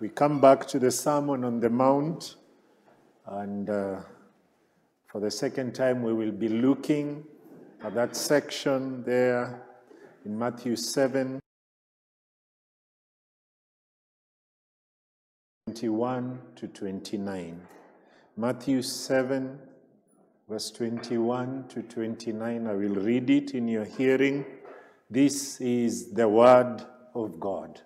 we come back to the Sermon on the Mount, and uh, for the second time, we will be looking at that section there in Matthew 7 21 to 29. Matthew 7, verse 21 to 29. I will read it in your hearing. This is the word of God.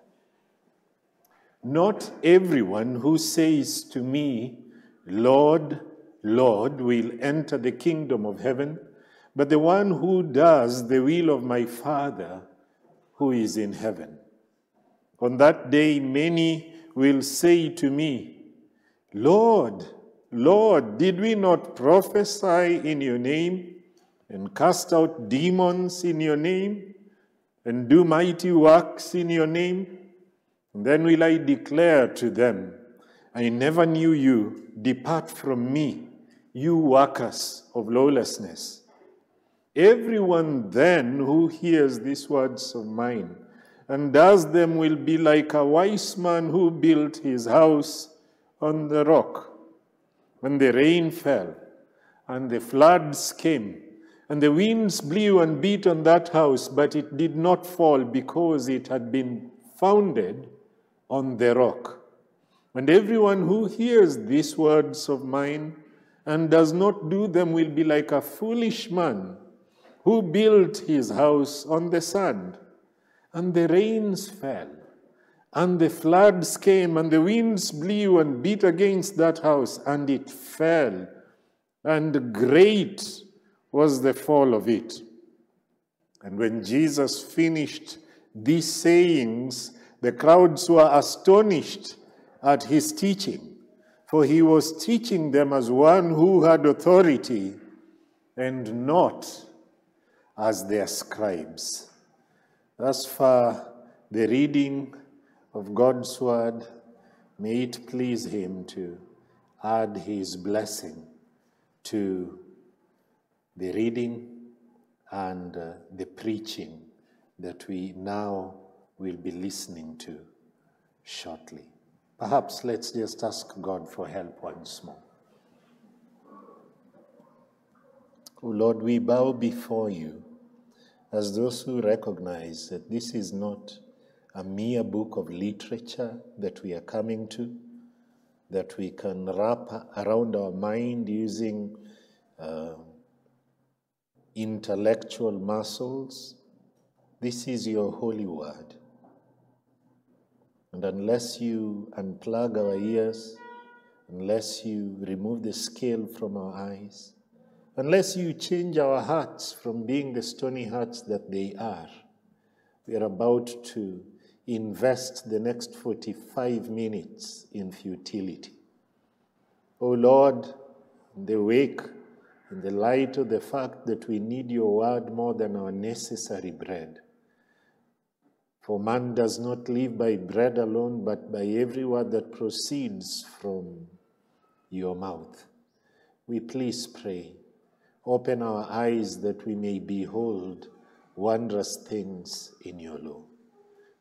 Not everyone who says to me, Lord, Lord, will enter the kingdom of heaven, but the one who does the will of my Father who is in heaven. On that day, many will say to me, Lord, Lord, did we not prophesy in your name and cast out demons in your name and do mighty works in your name? And then will I declare to them, I never knew you. Depart from me, you workers of lawlessness. Everyone then who hears these words of mine and does them will be like a wise man who built his house on the rock. When the rain fell and the floods came, and the winds blew and beat on that house, but it did not fall because it had been founded on the rock. And everyone who hears these words of mine and does not do them will be like a foolish man who built his house on the sand. And the rains fell, and the floods came, and the winds blew and beat against that house, and it fell. And great was the fall of it. And when Jesus finished these sayings, the crowds were astonished at his teaching, for he was teaching them as one who had authority and not as their scribes. Thus far, the reading of God's word, may it please him to add his blessing to the reading and uh, the preaching that we now will be listening to shortly. Perhaps let's just ask God for help once more. Oh Lord, we bow before you as those who recognize that this is not a mere book of literature that we are coming to, that we can wrap around our mind using uh, intellectual muscles. This is your holy word. And unless you unplug our ears, unless you remove the scale from our eyes, unless you change our hearts from being the stony hearts that they are, we are about to invest the next 45 minutes in futility. O oh Lord, in the wake, in the light of the fact that we need your word more than our necessary bread, for man does not live by bread alone, but by every word that proceeds from your mouth. We please pray. Open our eyes that we may behold wondrous things in your law.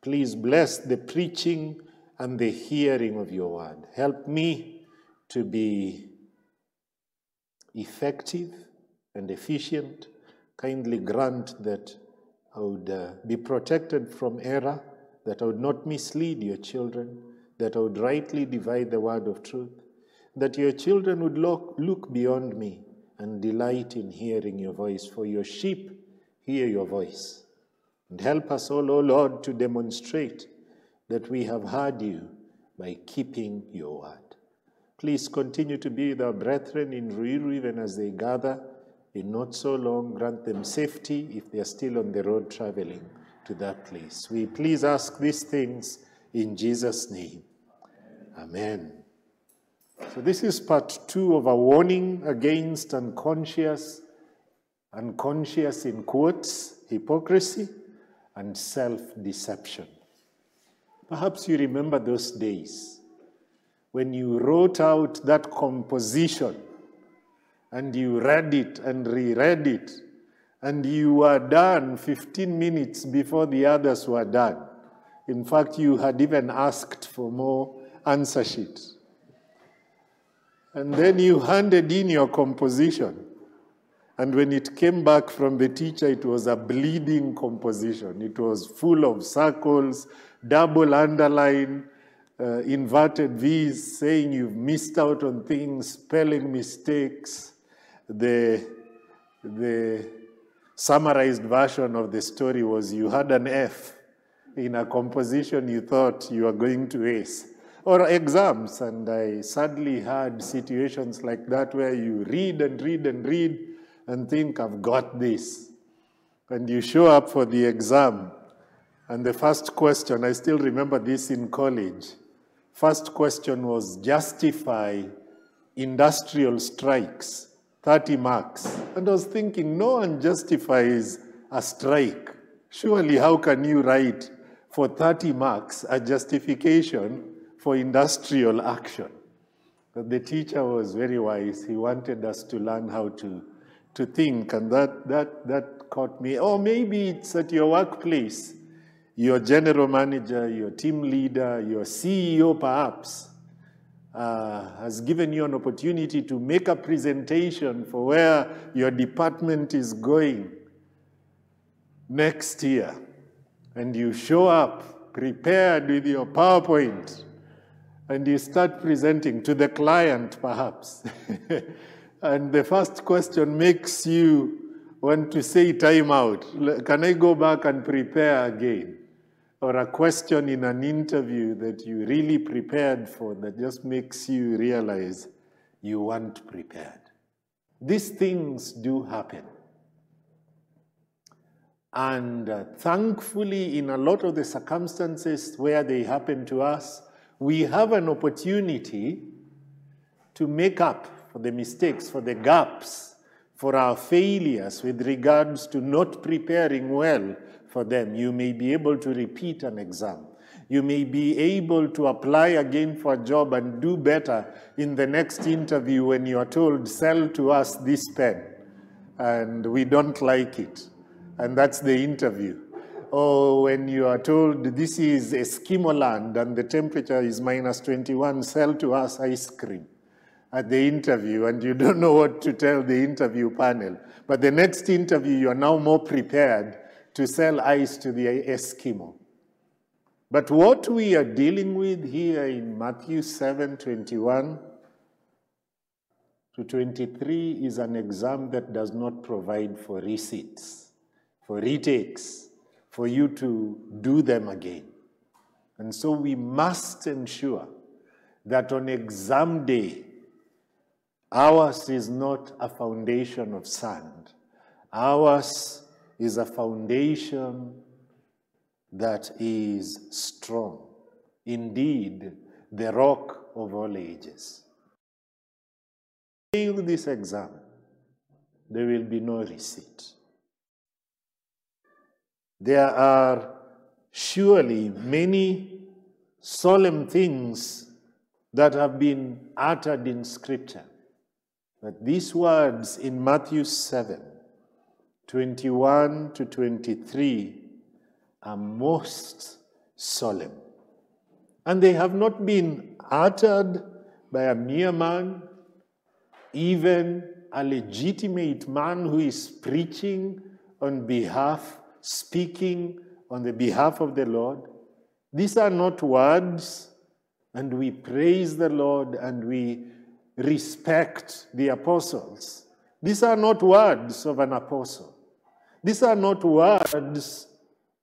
Please bless the preaching and the hearing of your word. Help me to be effective and efficient. Kindly grant that I would uh, be protected from error, that I would not mislead your children, that I would rightly divide the word of truth, that your children would look, look beyond me and delight in hearing your voice, for your sheep hear your voice. And help us all, O Lord, to demonstrate that we have heard you by keeping your word. Please continue to be with our brethren in Ruiru even as they gather in not so long, grant them safety if they are still on the road traveling to that place. We please ask these things in Jesus' name. Amen. So, this is part two of a warning against unconscious, unconscious in quotes, hypocrisy and self deception. Perhaps you remember those days when you wrote out that composition and you read it and reread it, and you were done 15 minutes before the others were done. In fact, you had even asked for more answer sheets. And then you handed in your composition. And when it came back from the teacher, it was a bleeding composition. It was full of circles, double underline, uh, inverted V's, saying you've missed out on things, spelling mistakes. The, the summarized version of the story was you had an F in a composition you thought you were going to ace or exams. And I sadly had situations like that where you read and read and read and think, I've got this. And you show up for the exam. And the first question, I still remember this in college. First question was justify industrial strikes, 30 marks. And I was thinking, no one justifies a strike. Surely, how can you write for 30 marks a justification for industrial action. But the teacher was very wise. He wanted us to learn how to, to think, and that, that, that caught me. Or maybe it's at your workplace, your general manager, your team leader, your CEO perhaps, uh, has given you an opportunity to make a presentation for where your department is going next year. And you show up prepared with your PowerPoint and you start presenting to the client, perhaps. and the first question makes you want to say time out. Can I go back and prepare again? Or a question in an interview that you really prepared for that just makes you realize you weren't prepared. These things do happen. And uh, thankfully, in a lot of the circumstances where they happen to us, we have an opportunity to make up for the mistakes, for the gaps, for our failures with regards to not preparing well for them. You may be able to repeat an exam. You may be able to apply again for a job and do better in the next interview when you are told, sell to us this pen, and we don't like it. And that's the interview or when you are told this is Eskimo land and the temperature is minus 21, sell to us ice cream at the interview and you don't know what to tell the interview panel. But the next interview, you are now more prepared to sell ice to the Eskimo. But what we are dealing with here in Matthew 7 21 to 23 is an exam that does not provide for receipts, for retakes for you to do them again. And so we must ensure that on exam day, ours is not a foundation of sand. Ours is a foundation that is strong. Indeed, the rock of all ages. Fail this exam, there will be no receipt. There are surely many solemn things that have been uttered in Scripture. But these words in Matthew 7 21 to 23 are most solemn. And they have not been uttered by a mere man, even a legitimate man who is preaching on behalf speaking on the behalf of the Lord. These are not words, and we praise the Lord and we respect the apostles. These are not words of an apostle. These are not words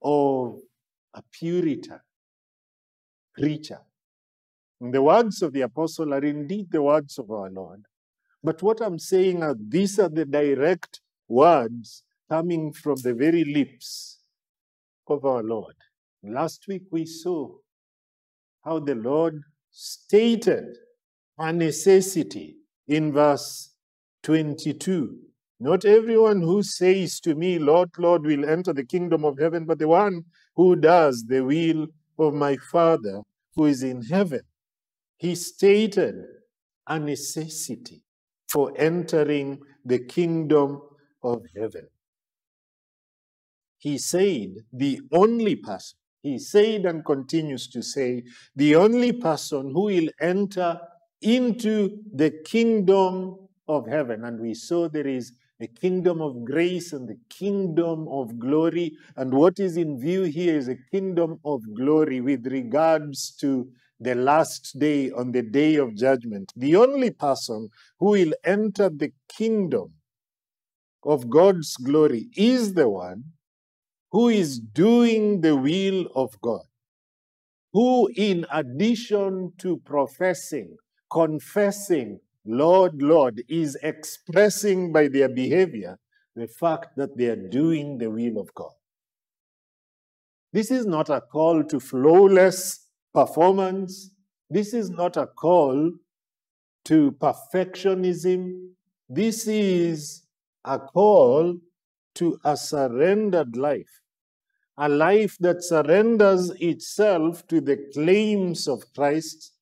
of a Puritan preacher. The words of the apostle are indeed the words of our Lord. But what I'm saying are these are the direct words coming from the very lips of our Lord. Last week we saw how the Lord stated a necessity in verse 22. Not everyone who says to me, Lord, Lord, will enter the kingdom of heaven, but the one who does the will of my Father who is in heaven. He stated a necessity for entering the kingdom of heaven he said the only person He said and continues to say, the only person who will enter into the kingdom of heaven. And we saw there is a kingdom of grace and the kingdom of glory. And what is in view here is a kingdom of glory with regards to the last day on the day of judgment. The only person who will enter the kingdom of God's glory is the one who is doing the will of God, who, in addition to professing, confessing, Lord, Lord, is expressing by their behavior the fact that they are doing the will of God. This is not a call to flawless performance. This is not a call to perfectionism. This is a call to a surrendered life, a life that surrenders itself to the claims of Christ,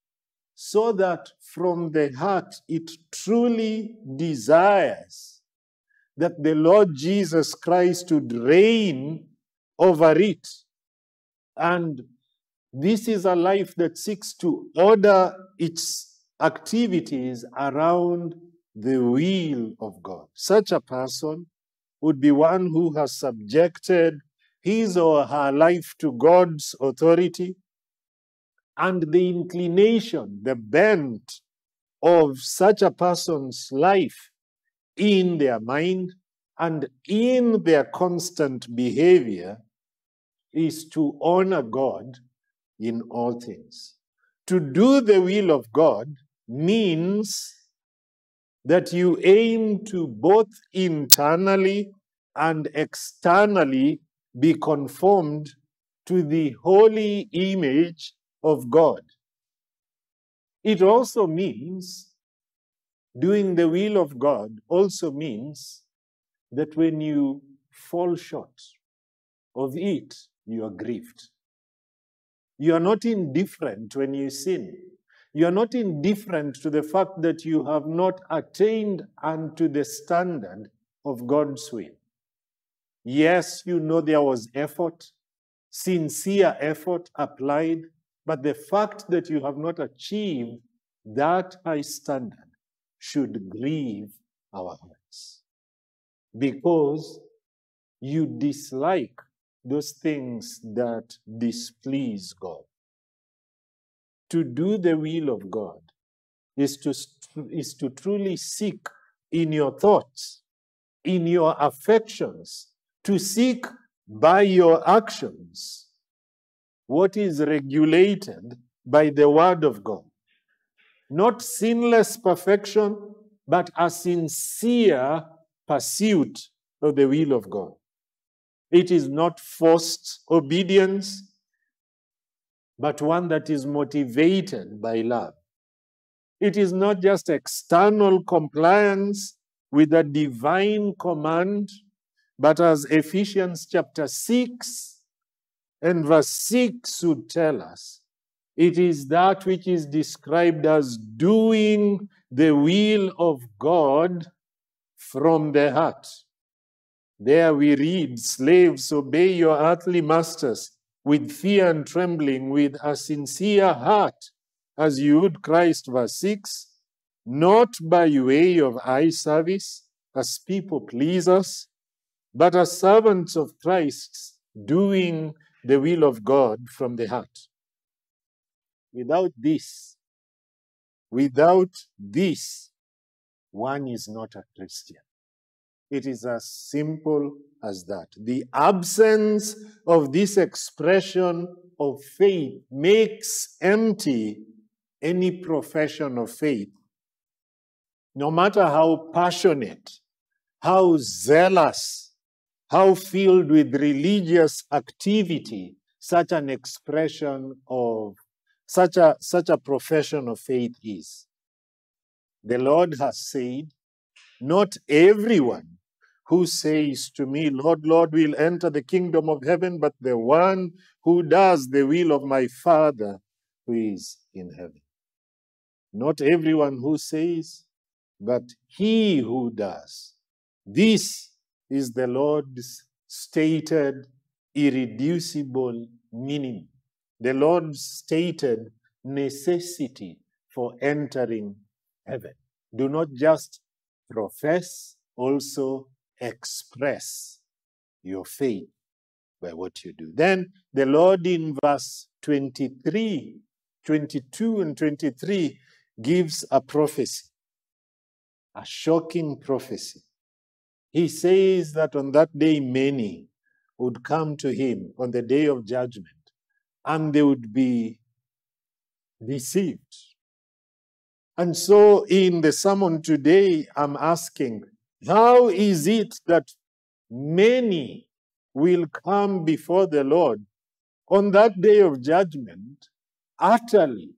so that from the heart it truly desires that the Lord Jesus Christ would reign over it. And this is a life that seeks to order its activities around the will of God. Such a person would be one who has subjected his or her life to God's authority and the inclination, the bent of such a person's life in their mind and in their constant behavior is to honor God in all things. To do the will of God means that you aim to both internally and externally be conformed to the holy image of God. It also means, doing the will of God also means that when you fall short of it, you are grieved. You are not indifferent when you sin. You are not indifferent to the fact that you have not attained unto the standard of God's will. Yes, you know there was effort, sincere effort applied, but the fact that you have not achieved that high standard should grieve our hearts because you dislike those things that displease God. To do the will of God is to, is to truly seek in your thoughts, in your affections, to seek by your actions what is regulated by the Word of God. Not sinless perfection, but a sincere pursuit of the will of God. It is not forced obedience, but one that is motivated by love. It is not just external compliance with a divine command, but as Ephesians chapter 6 and verse 6 would tell us, it is that which is described as doing the will of God from the heart. There we read, Slaves, obey your earthly masters with fear and trembling, with a sincere heart, as you would Christ, verse 6, not by way of eye service, as people pleasers, but as servants of Christ, doing the will of God from the heart. Without this, without this, one is not a Christian. It is as simple as that. The absence of this expression of faith makes empty any profession of faith. No matter how passionate, how zealous, how filled with religious activity such an expression of such a such a profession of faith is. The Lord has said, not everyone who says to me, Lord, Lord, will enter the kingdom of heaven, but the one who does the will of my Father who is in heaven. Not everyone who says, but he who does. This is the Lord's stated, irreducible minimum. The Lord's stated necessity for entering heaven. Do not just profess, also express your faith by what you do. Then the Lord in verse 23, 22, and 23 gives a prophecy, a shocking prophecy. He says that on that day, many would come to him on the day of judgment and they would be deceived. And so, in the sermon today, I'm asking, how is it that many will come before the Lord on that day of judgment utterly,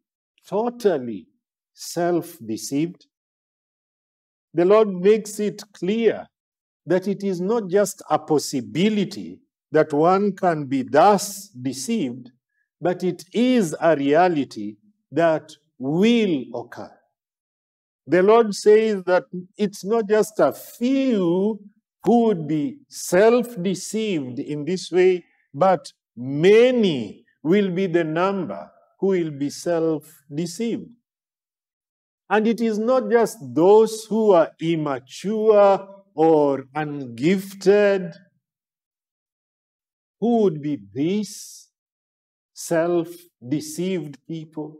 totally self deceived? The Lord makes it clear that it is not just a possibility that one can be thus deceived, but it is a reality that will occur. The Lord says that it's not just a few who would be self deceived in this way, but many will be the number who will be self deceived. And it is not just those who are immature or ungifted who would be these self deceived people.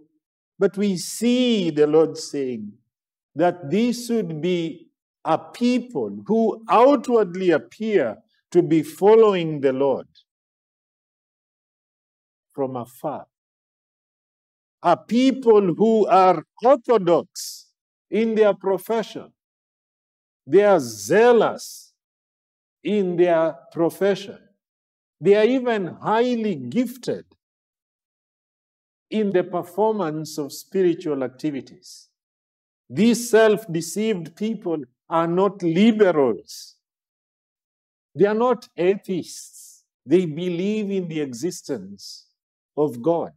But we see the Lord saying that these would be a people who outwardly appear to be following the Lord from afar. A people who are orthodox in their profession. They are zealous in their profession. They are even highly gifted in the performance of spiritual activities. These self deceived people are not liberals. They are not atheists. They believe in the existence of God.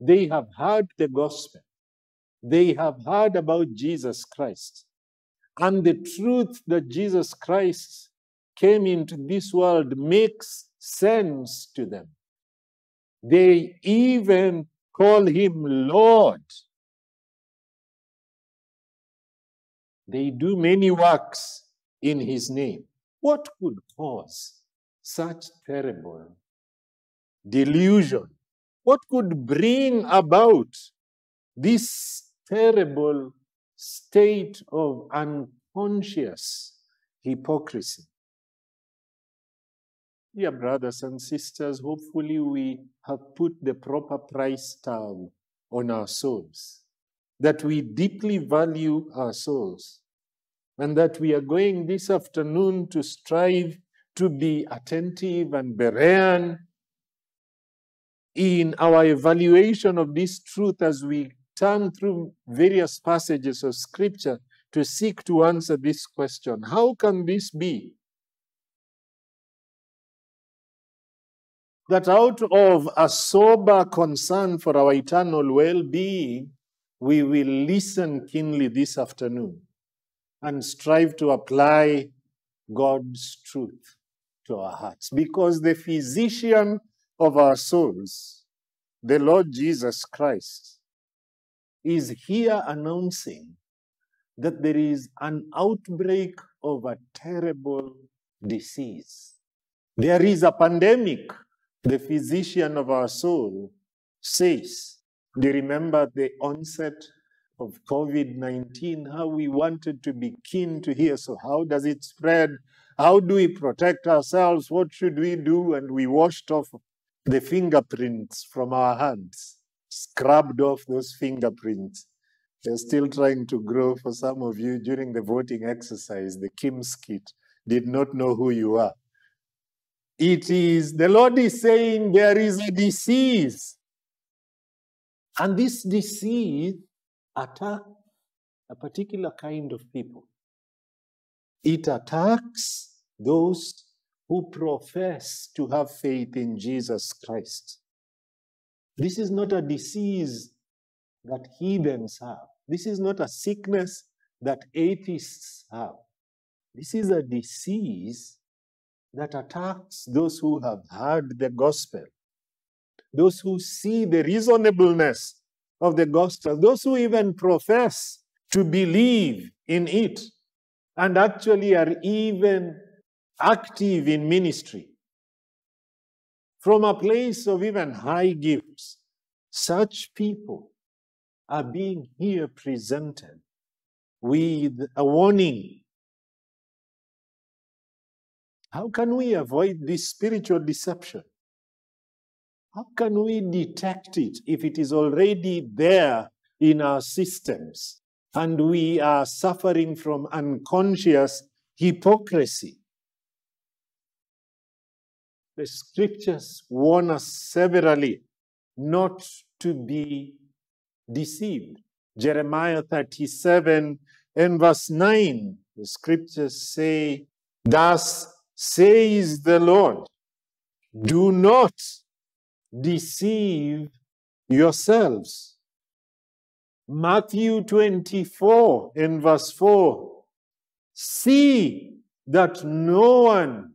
They have heard the gospel. They have heard about Jesus Christ. And the truth that Jesus Christ came into this world makes sense to them. They even call him Lord. They do many works in his name. What could cause such terrible delusion? What could bring about this terrible state of unconscious hypocrisy? Dear brothers and sisters, hopefully we have put the proper price tag on our souls, that we deeply value our souls, and that we are going this afternoon to strive to be attentive and Berean in our evaluation of this truth as we turn through various passages of Scripture to seek to answer this question How can this be that out of a sober concern for our eternal well being, we will listen keenly this afternoon and strive to apply God's truth to our hearts. Because the physician of our souls, the Lord Jesus Christ, is here announcing that there is an outbreak of a terrible disease. There is a pandemic the physician of our soul says, Do you remember the onset of COVID 19? How we wanted to be keen to hear. So, how does it spread? How do we protect ourselves? What should we do? And we washed off the fingerprints from our hands, scrubbed off those fingerprints. They're still trying to grow for some of you during the voting exercise. The KIEMS kit did not know who you are. It is, the Lord is saying there is a disease. And this disease attacks a particular kind of people. It attacks those who profess to have faith in Jesus Christ. This is not a disease that heathens have. This is not a sickness that atheists have. This is a disease that attacks those who have heard the gospel those who see the reasonableness of the gospel, those who even profess to believe in it and actually are even active in ministry from a place of even high gifts, such people are being here presented with a warning. How can we avoid this spiritual deception? How can we detect it if it is already there in our systems and we are suffering from unconscious hypocrisy? The scriptures warn us severally not to be deceived. Jeremiah 37 and verse 9, the scriptures say, Thus says the Lord, do not deceive yourselves. Matthew 24 in verse 4, see that no one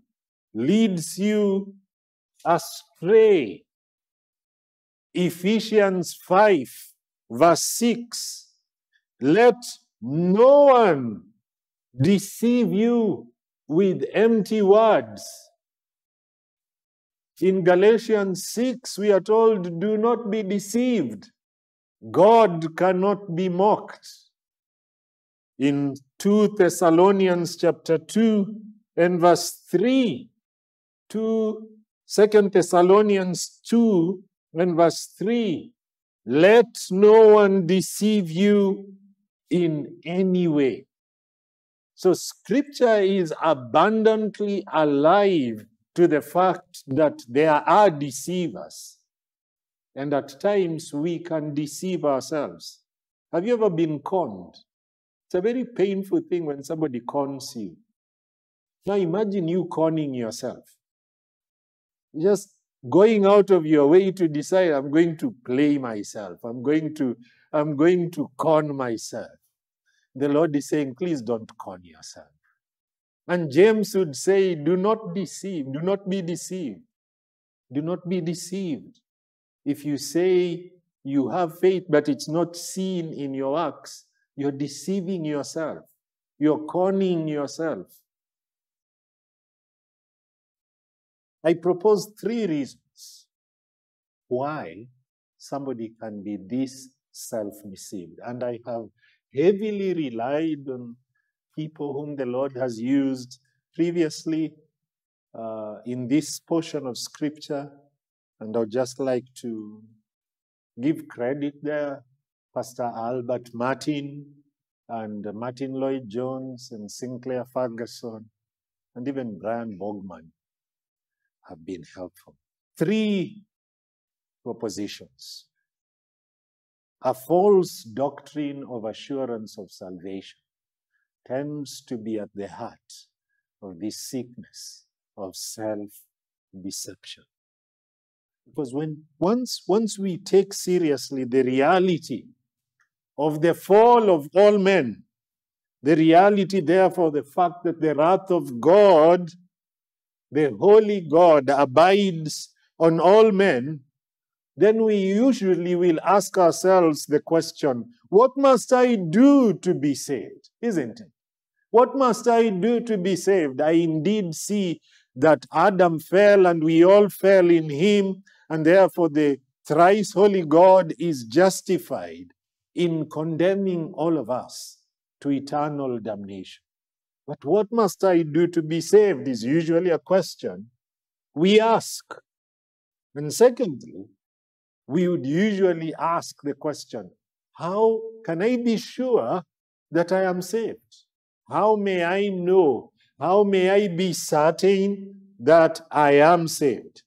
leads you astray. Ephesians 5 verse 6 Let no one deceive you with empty words. In Galatians 6, we are told, Do not be deceived. God cannot be mocked. In 2 Thessalonians chapter 2 and verse 3, 2, 2 Thessalonians 2 and verse 3, let no one deceive you in any way. So, scripture is abundantly alive to the fact that there are deceivers. And at times we can deceive ourselves. Have you ever been conned? It's a very painful thing when somebody cons you. Now imagine you conning yourself. Just going out of your way to decide i'm going to play myself. I'm going to i'm going to con myself. The lord is saying please don't con yourself. And james would say do not deceive do not be deceived. Do not be deceived. If you say you have faith but it's not seen in your acts you're deceiving yourself. You're conning yourself I propose three reasons why somebody can be this self deceived. And I have heavily relied on people whom the Lord has used previously uh, in this portion of scripture. And I'd just like to give credit there. Pastor Albert Martin and Martyn Lloyd-Jones and Sinclair Ferguson and even Brian Borgman have been helpful. Three propositions. A false doctrine of assurance of salvation tends to be at the heart of this sickness of self deception. Because when once, once we take seriously the reality of the fall of all men, the reality, therefore, the fact that the wrath of God the holy God abides on all men, then we usually will ask ourselves the question, what must I do to be saved? Isn't it? What must I do to be saved? I indeed see that Adam fell and we all fell in him, and therefore the thrice holy God is justified in condemning all of us to eternal damnation. But what must I do to be saved is usually a question we ask. And secondly, we would usually ask the question how can I be sure that I am saved? How may I know? How may I be certain that I am saved?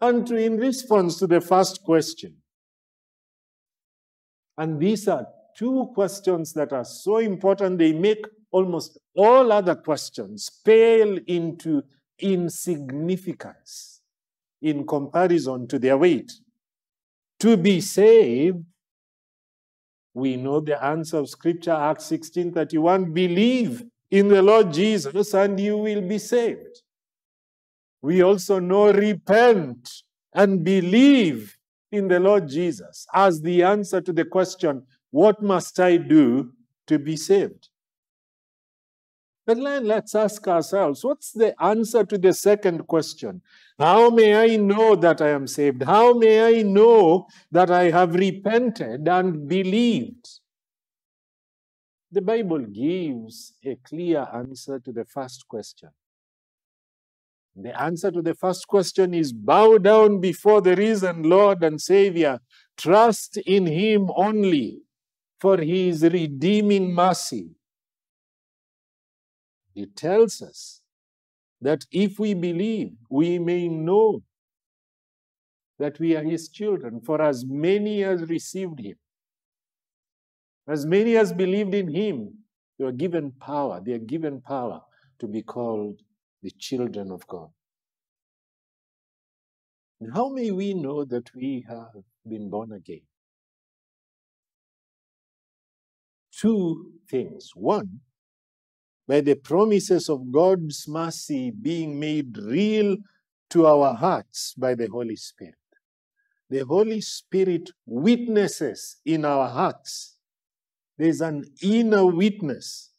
And to, in response to the first question, and these are two questions that are so important, they make almost all other questions pale into insignificance in comparison to their weight. To be saved, we know the answer of Scripture, Acts 16:31, believe in the Lord Jesus and you will be saved. we also know repent and believe in the Lord Jesus as the answer to the question, What must I do to be saved? But then let's ask ourselves, what's the answer to the second question? How may I know that I am saved? How may I know that I have repented and believed? The Bible gives a clear answer to the first question. The answer to the first question is bow down before the risen Lord and Savior. Trust in Him only for His redeeming mercy. He tells us that if we believe, we may know that we are His children, for as many as received Him, as many as believed in Him, they are given power, they are given power to be called the children of God. And how may we know that we have been born again? Two things. One, by the promises of God's mercy being made real to our hearts by the Holy Spirit. The Holy Spirit witnesses in our hearts. There's an inner witness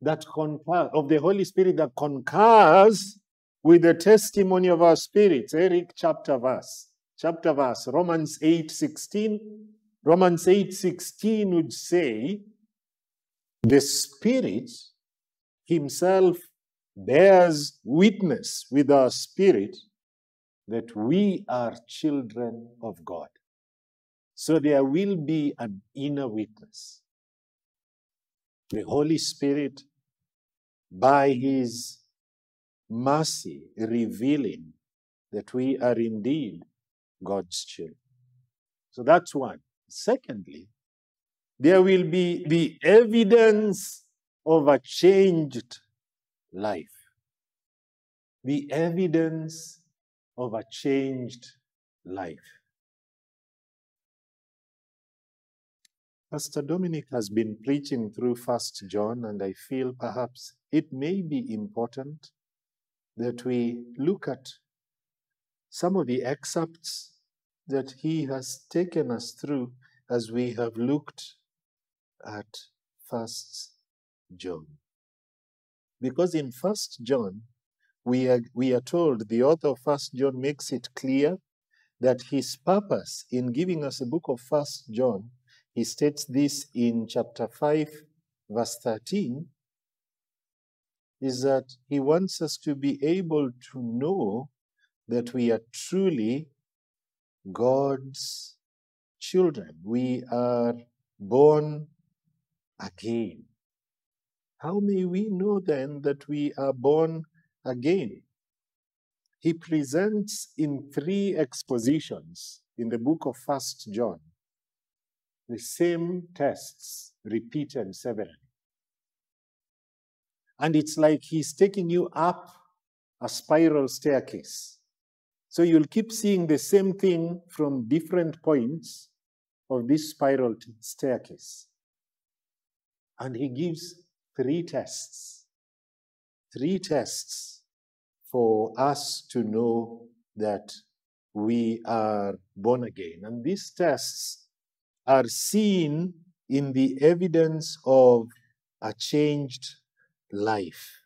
that concurs, of the Holy Spirit that concurs with the testimony of our spirits. Eric chapter verse. Chapter verse. Romans 8 16. Romans 8:16 would say, the Spirit Himself bears witness with our spirit that we are children of God. So there will be an inner witness. The Holy Spirit, by His mercy, revealing that we are indeed God's children. So that's one. Secondly, there will be the evidence of a changed life. The evidence of a changed life. Pastor Dominic has been preaching through First John, and I feel perhaps it may be important that we look at some of the excerpts that he has taken us through as we have looked at First John. Because in First John, we are, we are told, the author of First John makes it clear that his purpose in giving us a book of First John, he states this in chapter 5, verse 13, is that he wants us to be able to know that we are truly God's children. We are born again. How may we know then that we are born again? He presents in three expositions in the book of First John the same tests repeated severally. And it's like he's taking you up a spiral staircase. So you'll keep seeing the same thing from different points of this spiral staircase. And he gives three tests. Three tests for us to know that we are born again. And these tests are seen in the evidence of a changed life.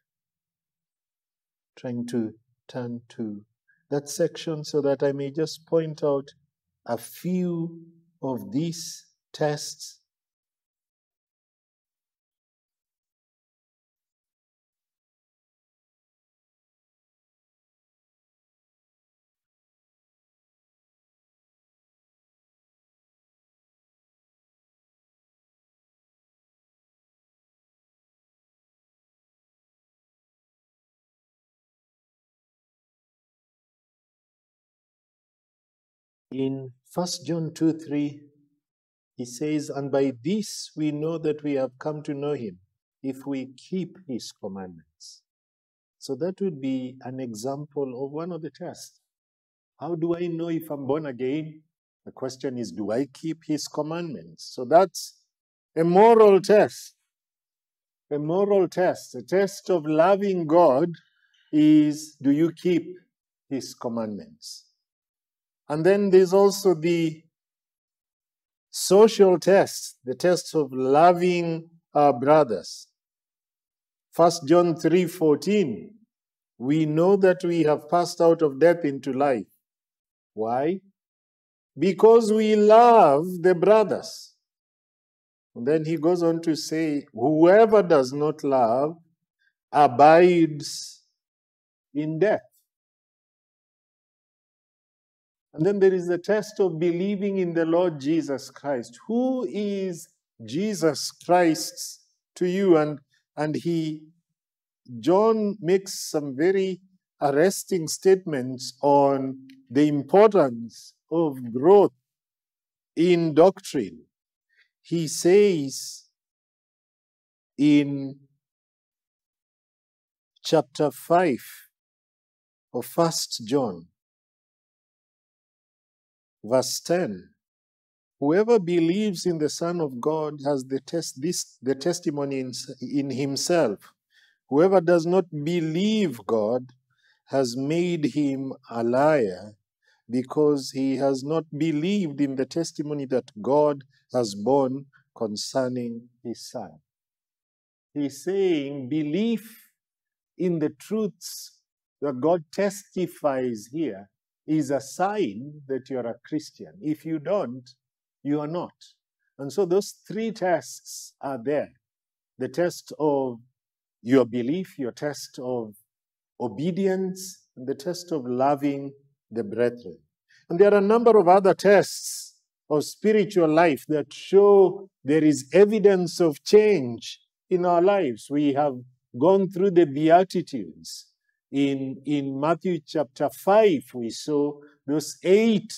Trying to turn to that section so that I may just point out a few of these tests. In 1 John 2 3, he says, And by this we know that we have come to know him, if we keep his commandments. So that would be an example of one of the tests. How do I know if I'm born again? The question is, do I keep his commandments? So that's a moral test. A moral test, a test of loving God is do you keep his commandments? And then there's also the social test, the test of loving our brothers. 1 John 3:14 We know that we have passed out of death into life. Why? Because we love the brothers. And then he goes on to say, Whoever does not love abides in death. And then there is the test of believing in the Lord Jesus Christ. Who is Jesus Christ to you? And, and he, John makes some very arresting statements on the importance of growth in doctrine. He says in chapter 5 of First John, verse 10 whoever believes in the son of god has the test this the testimony in, in himself. Whoever does not believe god has made him a liar because he has not believed in the testimony that god has borne concerning his son. He's saying belief in the truths that god testifies here is a sign that you're a Christian. If you don't, you are not. And so those three tests are there the test of your belief, your test of obedience, and the test of loving the brethren. And there are a number of other tests of spiritual life that show there is evidence of change in our lives. We have gone through the Beatitudes in, in Matthew chapter 5, we saw those eight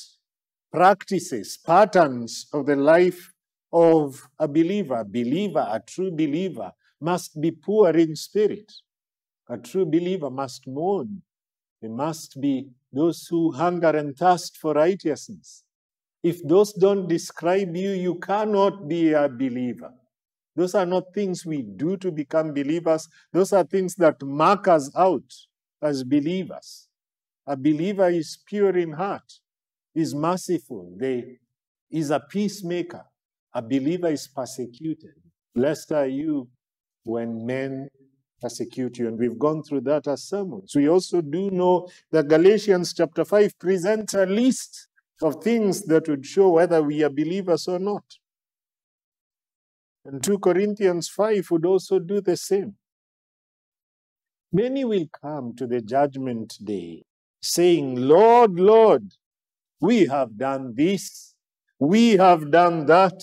practices, patterns of the life of a believer. Believer, a true believer, must be poor in spirit. A true believer must mourn. They must be those who hunger and thirst for righteousness. If those don't describe you, you cannot be a believer. Those are not things we do to become believers. Those are things that mark us out as believers. A believer is pure in heart, is merciful, they is a peacemaker. A believer is persecuted. Blessed are you when men persecute you. And we've gone through that as sermons. We also do know that Galatians chapter 5 presents a list of things that would show whether we are believers or not. And 2 Corinthians 5 would also do the same. Many will come to the judgment day saying, Lord, Lord, we have done this, we have done that.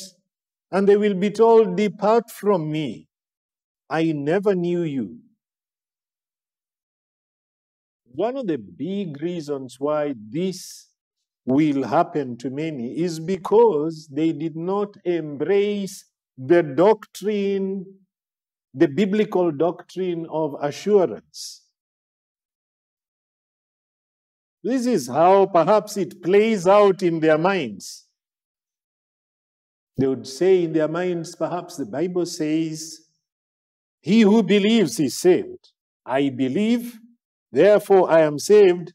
And they will be told, Depart from me. I never knew you. One of the big reasons why this will happen to many is because they did not embrace the doctrine the biblical doctrine of assurance. This is how perhaps it plays out in their minds. They would say in their minds, perhaps the Bible says, He who believes is saved. I believe, therefore I am saved.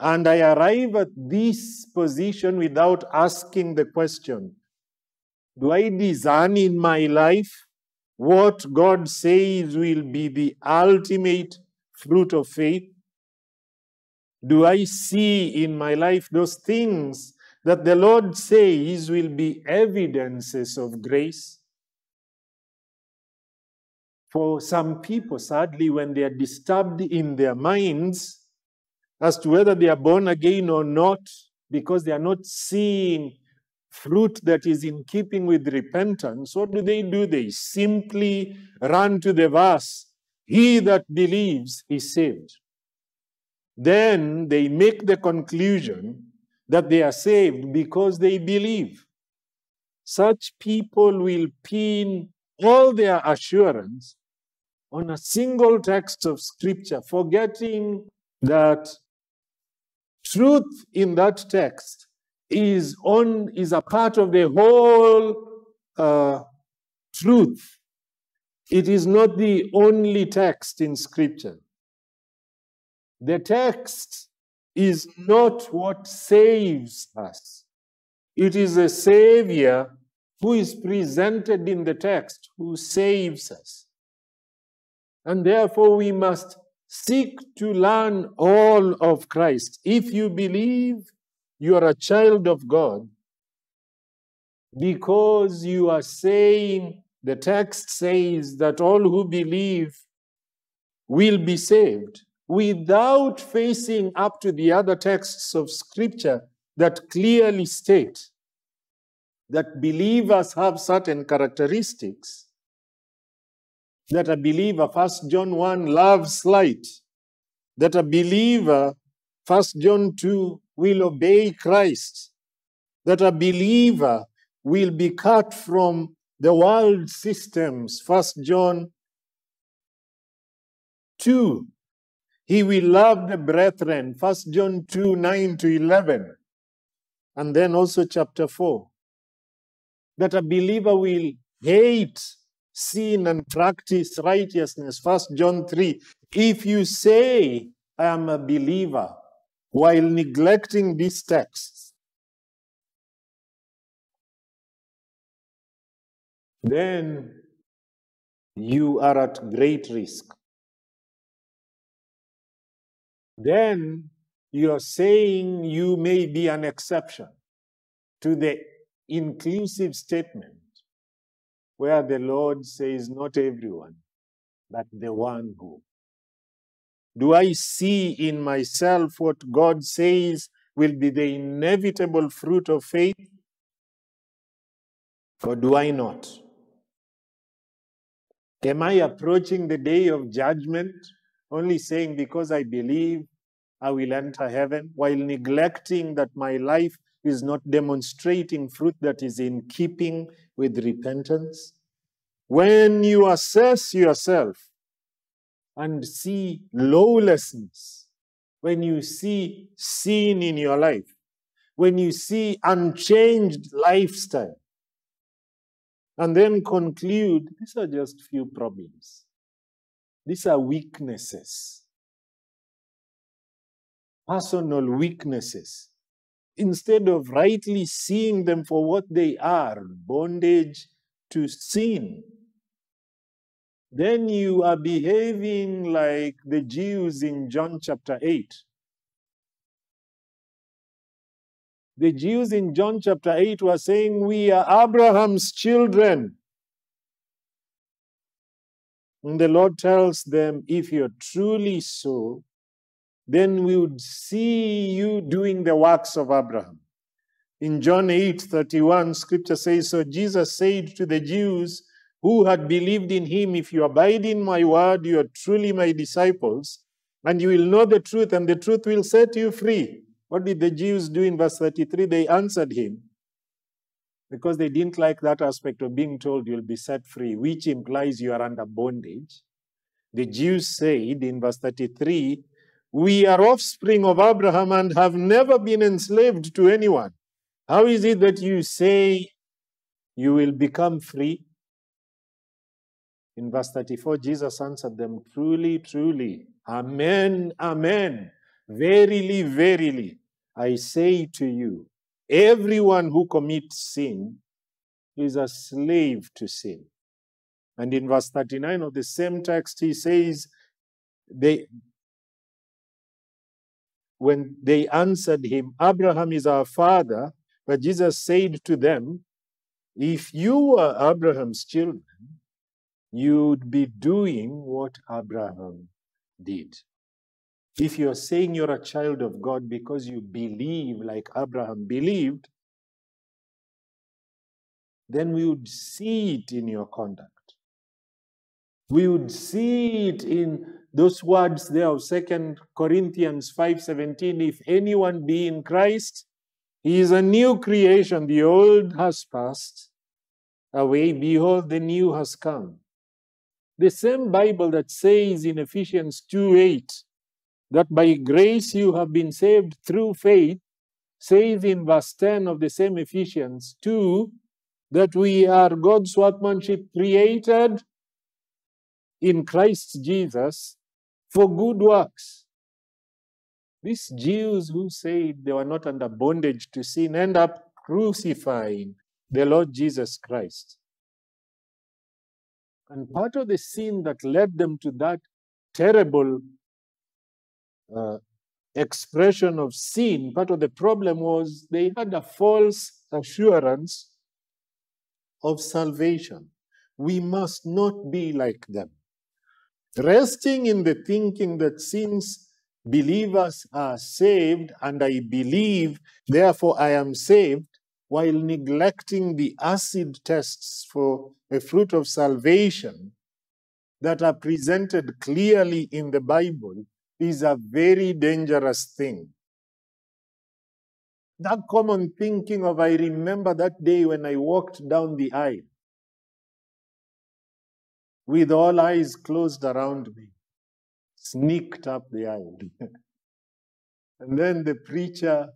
And I arrive at this position without asking the question do I discern in my life what God says will be the ultimate fruit of faith? Do I see in my life those things that the Lord says will be evidences of grace? For some people, sadly, when they are disturbed in their minds as to whether they are born again or not, because they are not seeing fruit that is in keeping with repentance, what do they do? They simply run to the verse, He that believes is saved. Then they make the conclusion that they are saved because they believe. Such people will pin all their assurance on a single text of Scripture, forgetting that truth in that text is on is a part of the whole uh, truth. It is not the only text in Scripture. The text is not what saves us. It is a Savior who is presented in the text who saves us. And therefore, we must seek to learn all of Christ. If you believe you are a child of God, because you are saying, the text says that all who believe will be saved without facing up to the other texts of Scripture that clearly state that believers have certain characteristics that a believer first john 1 loves light that a believer first john 2 will obey christ that a believer will be cut from the world systems first john 2 he will love the brethren first john 2 9 to 11 and then also chapter 4 that a believer will hate sin and practice righteousness. First John 3. If you say, I am a believer, while neglecting these texts, then you are at great risk. Then you are saying you may be an exception to the inclusive statement where the Lord says, Not everyone, but the one who. Do I see in myself what God says will be the inevitable fruit of faith? Or do I not? Am I approaching the day of judgment only saying, Because I believe I will enter heaven, while neglecting that my life is not demonstrating fruit that is in keeping with repentance. When you assess yourself and see lawlessness, when you see sin in your life, when you see unchanged lifestyle, and then conclude these are just few problems. These are weaknesses, personal weaknesses. Instead of rightly seeing them for what they are bondage to sin then you are behaving like the Jews in John chapter 8. The Jews in John chapter 8 were saying, We are Abraham's children. And the Lord tells them, If you're truly so, then we would see you doing the works of Abraham. In John 8 31, scripture says, So Jesus said to the Jews who had believed in him, If you abide in my word, you are truly my disciples, and you will know the truth, and the truth will set you free. What did the Jews do in verse 33? They answered him because they didn't like that aspect of being told you'll be set free, which implies you are under bondage. The Jews said in verse 33, we are offspring of Abraham and have never been enslaved to anyone. How is it that you say you will become free? In verse 34, Jesus answered them, Truly, truly, Amen, Amen. Verily, verily, I say to you, everyone who commits sin is a slave to sin. And in verse 39 of the same text, he says, they, when they answered him, Abraham is our father, but Jesus said to them, If you were Abraham's children, you'd be doing what Abraham did. If you're saying you're a child of God because you believe like Abraham believed, then we would see it in your conduct. We would see it in those words there of Second Corinthians 5:17 if anyone be in Christ he is a new creation the old has passed away behold the new has come the same bible that says in Ephesians 2:8 that by grace you have been saved through faith says in verse 10 of the same Ephesians 2 that we are God's workmanship created in Christ Jesus for good works. These Jews who said they were not under bondage to sin end up crucifying the Lord Jesus Christ. And part of the sin that led them to that terrible uh, expression of sin, part of the problem was they had a false assurance of salvation. We must not be like them. Resting in the thinking that since believers are saved and I believe, therefore I am saved, while neglecting the acid tests for a fruit of salvation that are presented clearly in the Bible is a very dangerous thing. That common thinking of, I remember that day when I walked down the aisle with all eyes closed around me, sneaked up the aisle. and then the preacher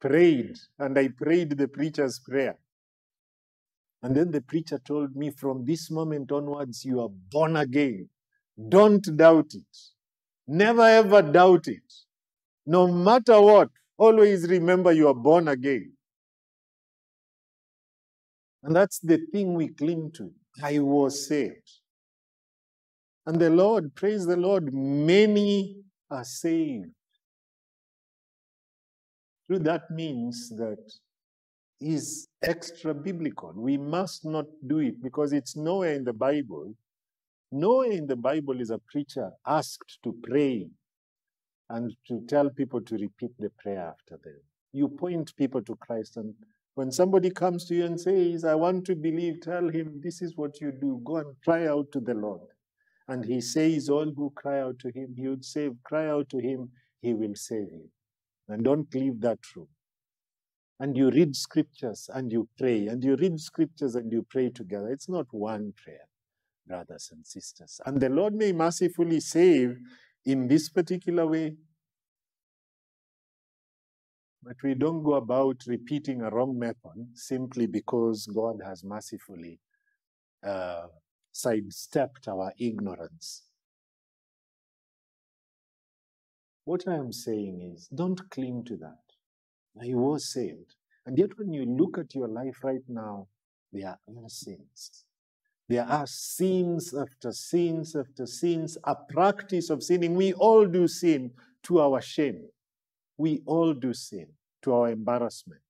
prayed, and I prayed the preacher's prayer. And then the preacher told me, from this moment onwards, you are born again. Don't doubt it. Never ever doubt it. No matter what, always remember you are born again. And that's the thing we cling to. I was saved. And the Lord, praise the Lord, many are saved. That means that is extra biblical. We must not do it because it's nowhere in the Bible. Nowhere in the Bible is a preacher asked to pray and to tell people to repeat the prayer after them. You point people to Christ, and when somebody comes to you and says, I want to believe, tell him, This is what you do. Go and cry out to the Lord. And he says, All who cry out to him, he would save. Cry out to him, he will save you. And don't leave that room and you read scriptures and you pray, and you read scriptures and you pray together. It's not one prayer, brothers and sisters. And the Lord may mercifully save in this particular way. But we don't go about repeating a wrong method simply because God has mercifully uh, sidestepped our ignorance. What I am saying is, don't cling to that. He was saved. And yet, when you look at your life right now, there are sins. There are sins after sins after sins, a practice of sinning. We all do sin to our shame. We all do sin to our embarrassment.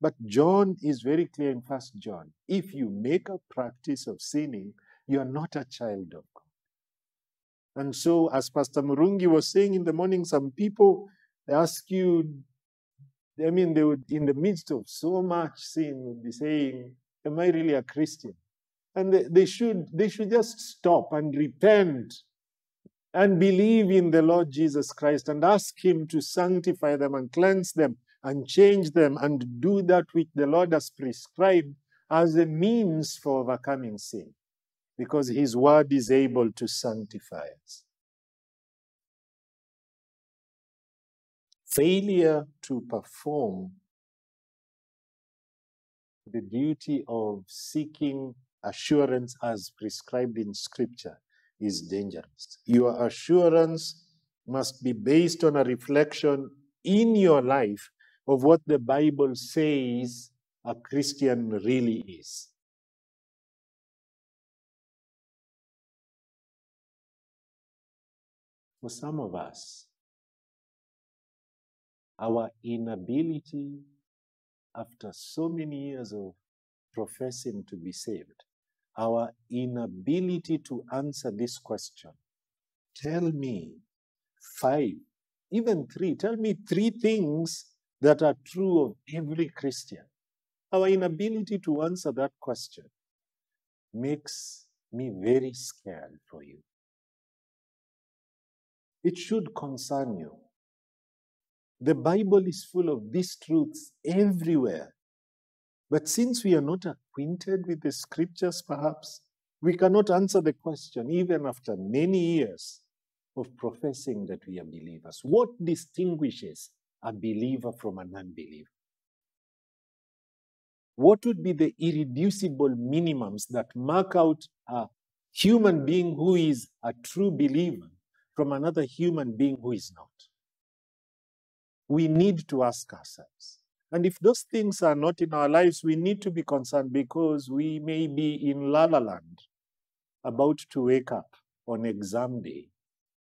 But John is very clear in First John. If you make a practice of sinning, you are not a child of. And so, as Pastor Murungi was saying in the morning, some people they ask you, I mean, they would, in the midst of so much sin, would be saying, Am I really a Christian? And they, they, should, they should just stop and repent and believe in the Lord Jesus Christ and ask Him to sanctify them and cleanse them and change them and do that which the Lord has prescribed as a means for overcoming sin. Because His word is able to sanctify us. failure to perform the duty of seeking assurance as prescribed in Scripture is dangerous. Your assurance must be based on a reflection in your life of what the Bible says a Christian really is. For some of us, our inability after so many years of professing to be saved, our inability to answer this question. Tell me five, even three, tell me three things that are true of every Christian. Our inability to answer that question makes me very scared for you. It should concern you. The Bible is full of these truths everywhere. But since we are not acquainted with the scriptures, perhaps, we cannot answer the question even after many years of professing that we are believers. What distinguishes a believer from an unbeliever? What would be the irreducible minimums that mark out a human being who is a true believer from another human being who is not? We need to ask ourselves. And if those things are not in our lives, we need to be concerned because we may be in la la land, about to wake up on exam day,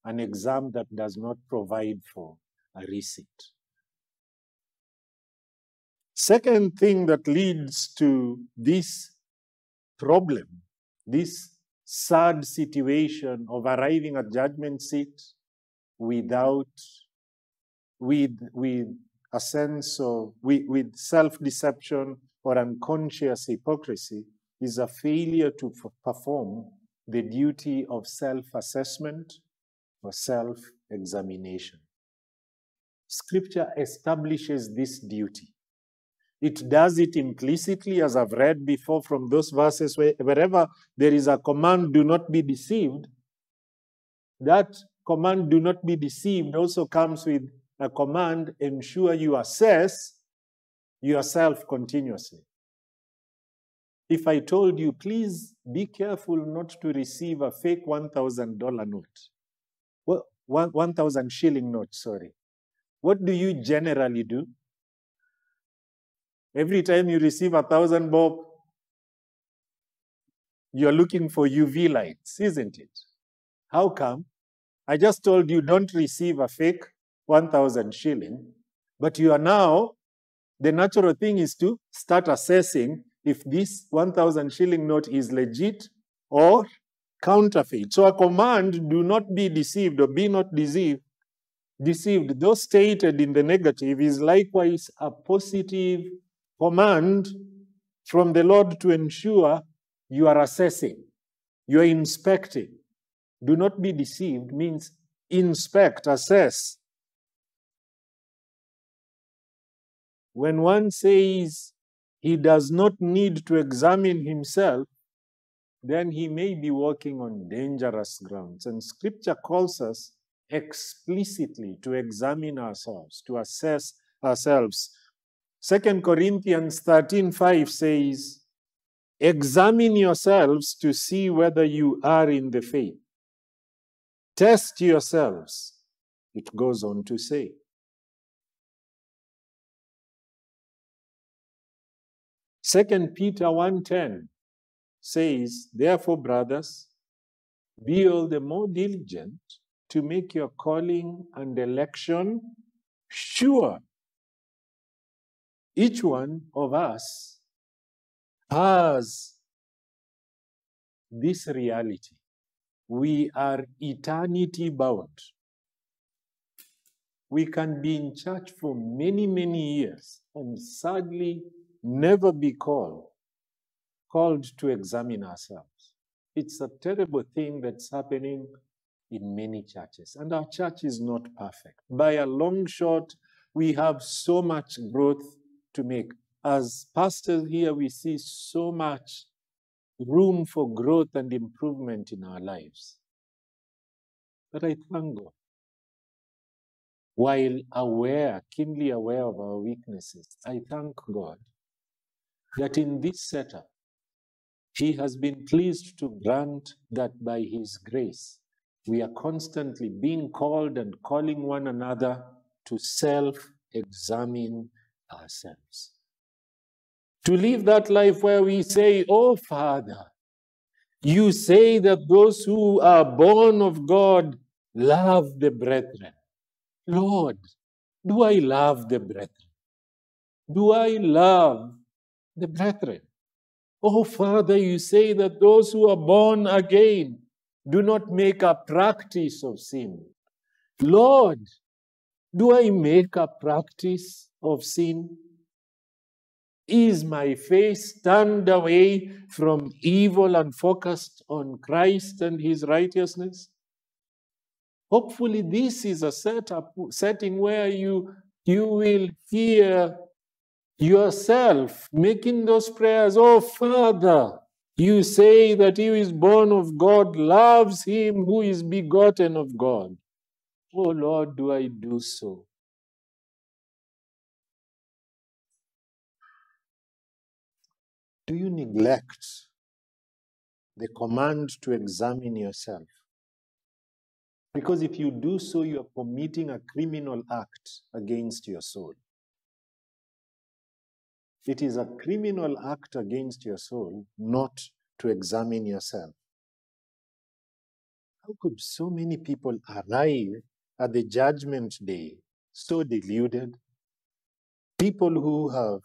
an exam that does not provide for a receipt. Second thing that leads to this problem, this sad situation of arriving at judgment seat without, with, with a sense of, with, with self-deception or unconscious hypocrisy is a failure to perform the duty of self-assessment or self-examination. Scripture establishes this duty. It does it implicitly, as I've read before from those verses where wherever there is a command, do not be deceived, that command, do not be deceived, also comes with a command, ensure you assess yourself continuously. If I told you, please be careful not to receive a fake $1,000 note, well, 1,000 shilling note, sorry, what do you generally do? Every time you receive a thousand bob, you're looking for UV lights, isn't it? How come? I just told you don't receive a fake 1,000 shilling, but you are now, the natural thing is to start assessing if this 1,000 shilling note is legit or counterfeit. So a command, do not be deceived or be not deceived, deceived, though stated in the negative, is likewise a positive command from the Lord to ensure you are assessing, you are inspecting. Do not be deceived means inspect, assess. When one says he does not need to examine himself, then he may be walking on dangerous grounds. And scripture calls us explicitly to examine ourselves, to assess ourselves. Second Corinthians 13:5 says, Examine yourselves to see whether you are in the faith. Test yourselves, it goes on to say. Second Peter 1:10 says, Therefore, brothers, be all the more diligent to make your calling and election sure. Each one of us has this reality. We are eternity bound. We can be in church for many, many years and sadly never be called, called to examine ourselves. It's a terrible thing that's happening in many churches. And our church is not perfect. By a long shot, we have so much growth to make. As pastors here, we see so much room for growth and improvement in our lives. But I thank God. While aware, keenly aware of our weaknesses, I thank God that in this setup, He has been pleased to grant that by His grace, we are constantly being called and calling one another to self examine ourselves. To live that life where we say, Oh, Father, you say that those who are born of God love the brethren. Lord, do I love the brethren? Do I love the brethren? Oh, Father, you say that those who are born again do not make a practice of sin. Lord, do I make a practice of sin? Is my face turned away from evil and focused on Christ and his righteousness? Hopefully, this is a setup, setting where you, you will hear yourself making those prayers. Oh, Father, you say that he who is born of God loves him who is begotten of God. Oh, Lord, do I do so? Do you neglect the command to examine yourself. Because if you do so, you are committing a criminal act against your soul. It is a criminal act against your soul not to examine yourself. How could so many people arrive at the judgment day so deluded? People who have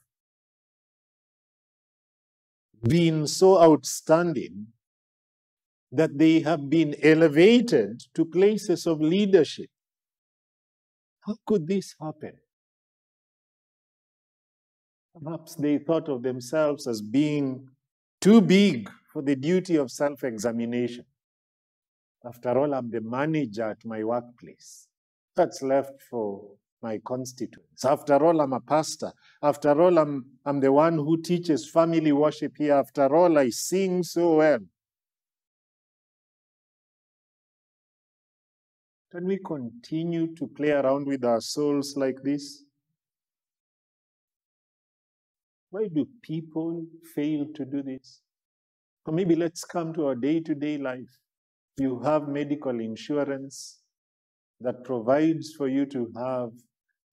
been so outstanding that they have been elevated to places of leadership. How could this happen? Perhaps they thought of themselves as being too big for the duty of self examination. After all, I'm the manager at my workplace. That's left for my constituents. After all, I'm a pastor. After all, I'm, I'm the one who teaches family worship here. After all, I sing so well. Can we continue to play around with our souls like this? Why do people fail to do this? Or maybe let's come to our day to day life. You have medical insurance that provides for you to have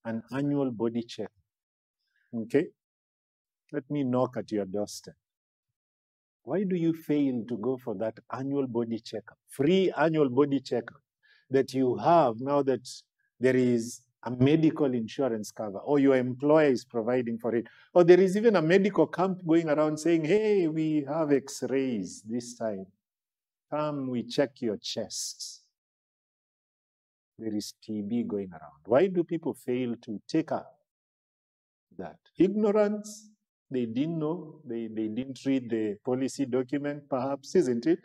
an annual body check. Okay? Let me knock at your doorstep. Why do you fail to go for that annual body checkup? Free annual body checkup that you have now that there is a medical insurance cover or your employer is providing for it. Or there is even a medical camp going around saying, hey, we have x rays this time. Come, we check your chest. There is TB going around. Why do people fail to take up that? Ignorance. They didn't know. They, they didn't read the policy document, perhaps, isn't it?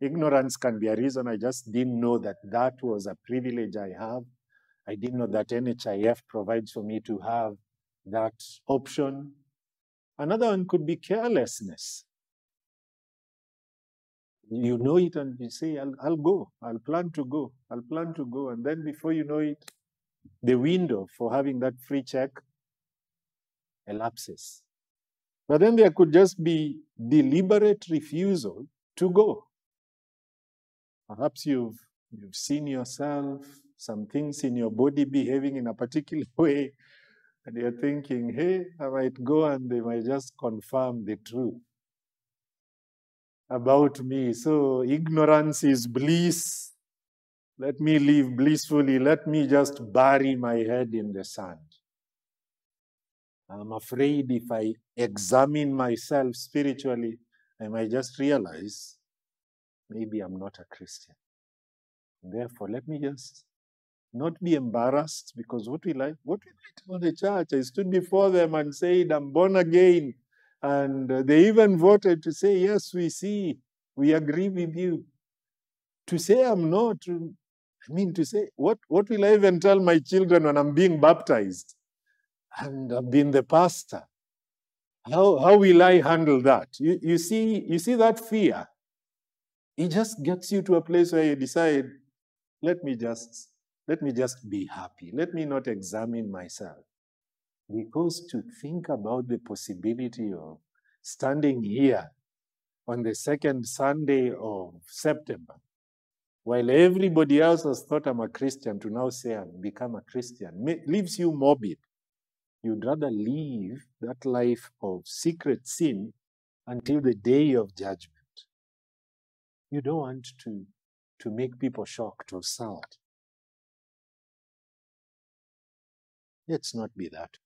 Ignorance can be a reason. I just didn't know that that was a privilege I have. I didn't know that NHIF provides for me to have that option. Another one could be carelessness. You know it and you say, I'll, I'll go, I'll plan to go, I'll plan to go. And then before you know it, the window for having that free check elapses. But then there could just be deliberate refusal to go. Perhaps you've, you've seen yourself, some things in your body behaving in a particular way, and you're thinking, hey, I might go and they might just confirm the truth about me. So ignorance is bliss. Let me live blissfully. Let me just bury my head in the sand. I'm afraid if I examine myself spiritually, I might just realize maybe I'm not a Christian. Therefore, let me just not be embarrassed because what will I what will I tell the church? I stood before them and said, I'm born again. And they even voted to say, Yes, we see, we agree with you. To say I'm not, I mean to say, what, what will I even tell my children when I'm being baptized? And I've been the pastor. How, how will I handle that? You, you see, you see that fear? It just gets you to a place where you decide, let me just let me just be happy. Let me not examine myself. Because to think about the possibility of standing here on the second Sunday of September, while everybody else has thought I'm a Christian, to now say I've become a Christian leaves you morbid. You'd rather live that life of secret sin until the day of judgment. You don't want to, to make people shocked or sad. Let's not be that.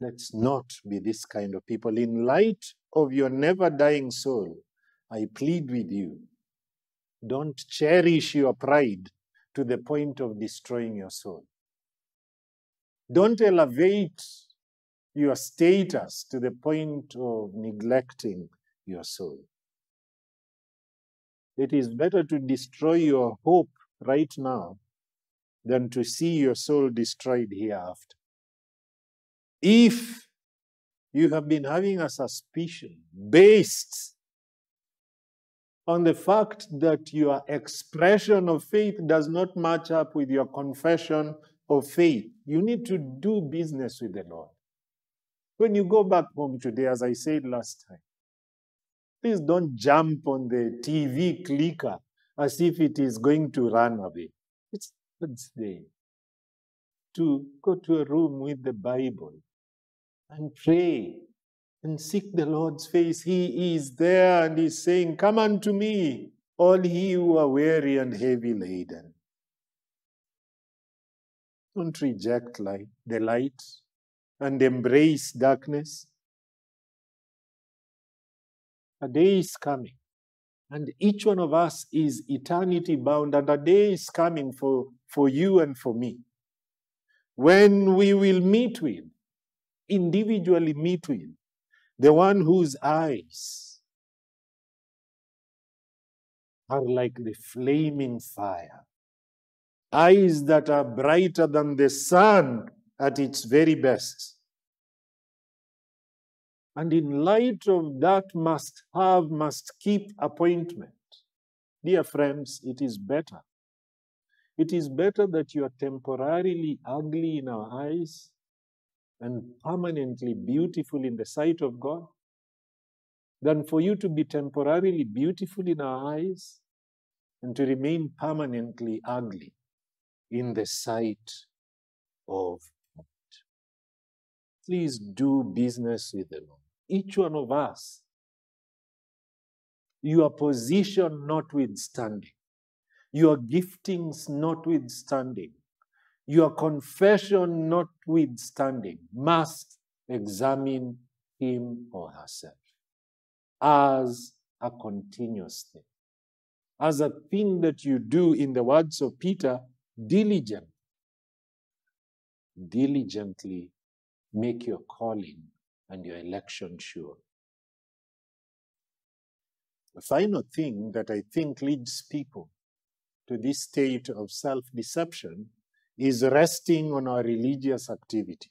Let's not be this kind of people. In light of your never dying soul, I plead with you don't cherish your pride to the point of destroying your soul. Don't elevate your status to the point of neglecting your soul. It is better to destroy your hope right now than to see your soul destroyed hereafter. If you have been having a suspicion based on the fact that your expression of faith does not match up with your confession of faith, you need to do business with the Lord. When you go back home today, as I said last time, Please don't jump on the TV clicker as if it is going to run away. It's God's day to go to a room with the Bible and pray and seek the Lord's face. He is there and He's saying, Come unto me, all ye who are weary and heavy laden. Don't reject light, the light and embrace darkness. A day is coming, and each one of us is eternity bound, and a day is coming for, for you and for me when we will meet with, individually meet with, the one whose eyes are like the flaming fire, eyes that are brighter than the sun at its very best. And in light of that must have, must keep appointment. Dear friends, it is better. It is better that you are temporarily ugly in our eyes and permanently beautiful in the sight of God than for you to be temporarily beautiful in our eyes and to remain permanently ugly in the sight of God. Please do business with the Lord. Each one of us, your position notwithstanding, your giftings notwithstanding, your confession notwithstanding, must examine him or herself as a continuous thing, as a thing that you do, in the words of Peter, diligently. Diligently make your calling and your election sure. The final thing that I think leads people to this state of self deception is resting on our religious activity.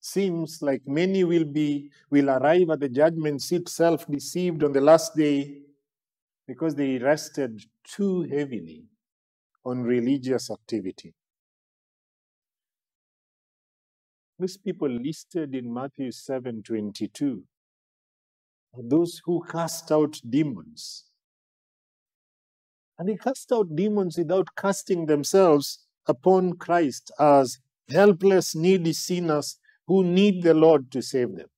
Seems like many will be will arrive at the judgment seat self deceived on the last day because they rested too heavily on religious activity. These people listed in Matthew 7:22 are those who cast out demons. And he cast out demons without casting themselves upon Christ as helpless, needy sinners who need the Lord to save them.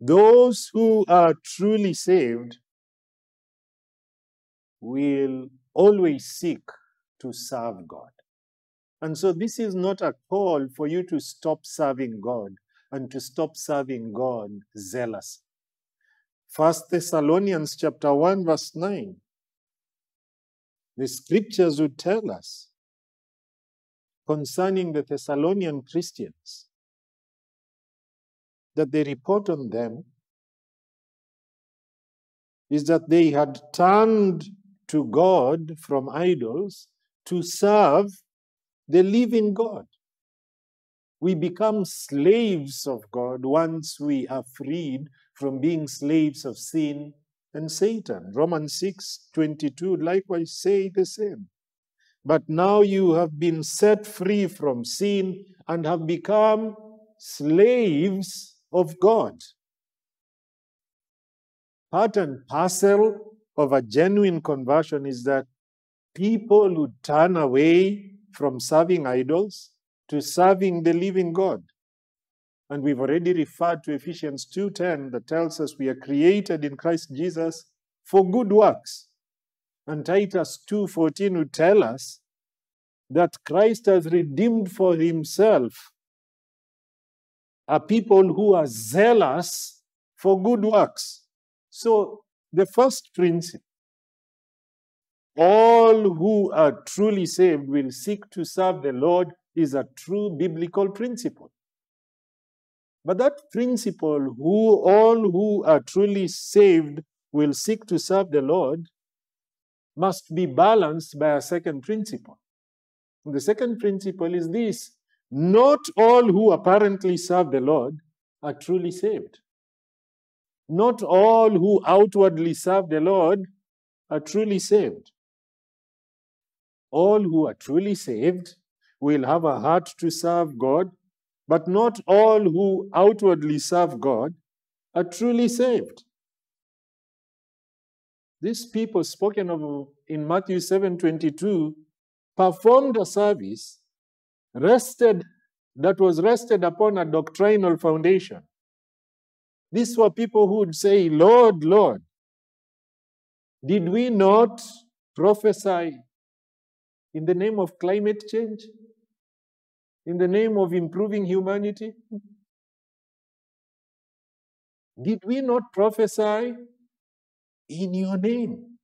Those who are truly saved will always seek to serve God. And so, this is not a call for you to stop serving God and to stop serving God zealously. First Thessalonians chapter 1, verse 9. The scriptures would tell us concerning the Thessalonian Christians that the report on them is that they had turned to God from idols to serve the living God. We become slaves of God once we are freed from being slaves of sin and Satan. Romans 6 22 likewise say the same. But now you have been set free from sin and have become slaves of God. Part and parcel of a genuine conversion is that people who turn away from serving idols to serving the living God. And we've already referred to Ephesians 2:10 that tells us we are created in Christ Jesus for good works. And Titus 2:14 would tell us that Christ has redeemed for himself a people who are zealous for good works. So the first principle all who are truly saved will seek to serve the Lord is a true biblical principle. But that principle, who all who are truly saved will seek to serve the Lord, must be balanced by a second principle. And the second principle is this not all who apparently serve the Lord are truly saved. Not all who outwardly serve the Lord are truly saved. All who are truly saved will have a heart to serve God but not all who outwardly serve God are truly saved. These people spoken of in Matthew 7:22 performed a service rested that was rested upon a doctrinal foundation. These were people who would say, Lord, Lord, did we not prophesy in the name of climate change? In the name of improving humanity? Did we not prophesy in your name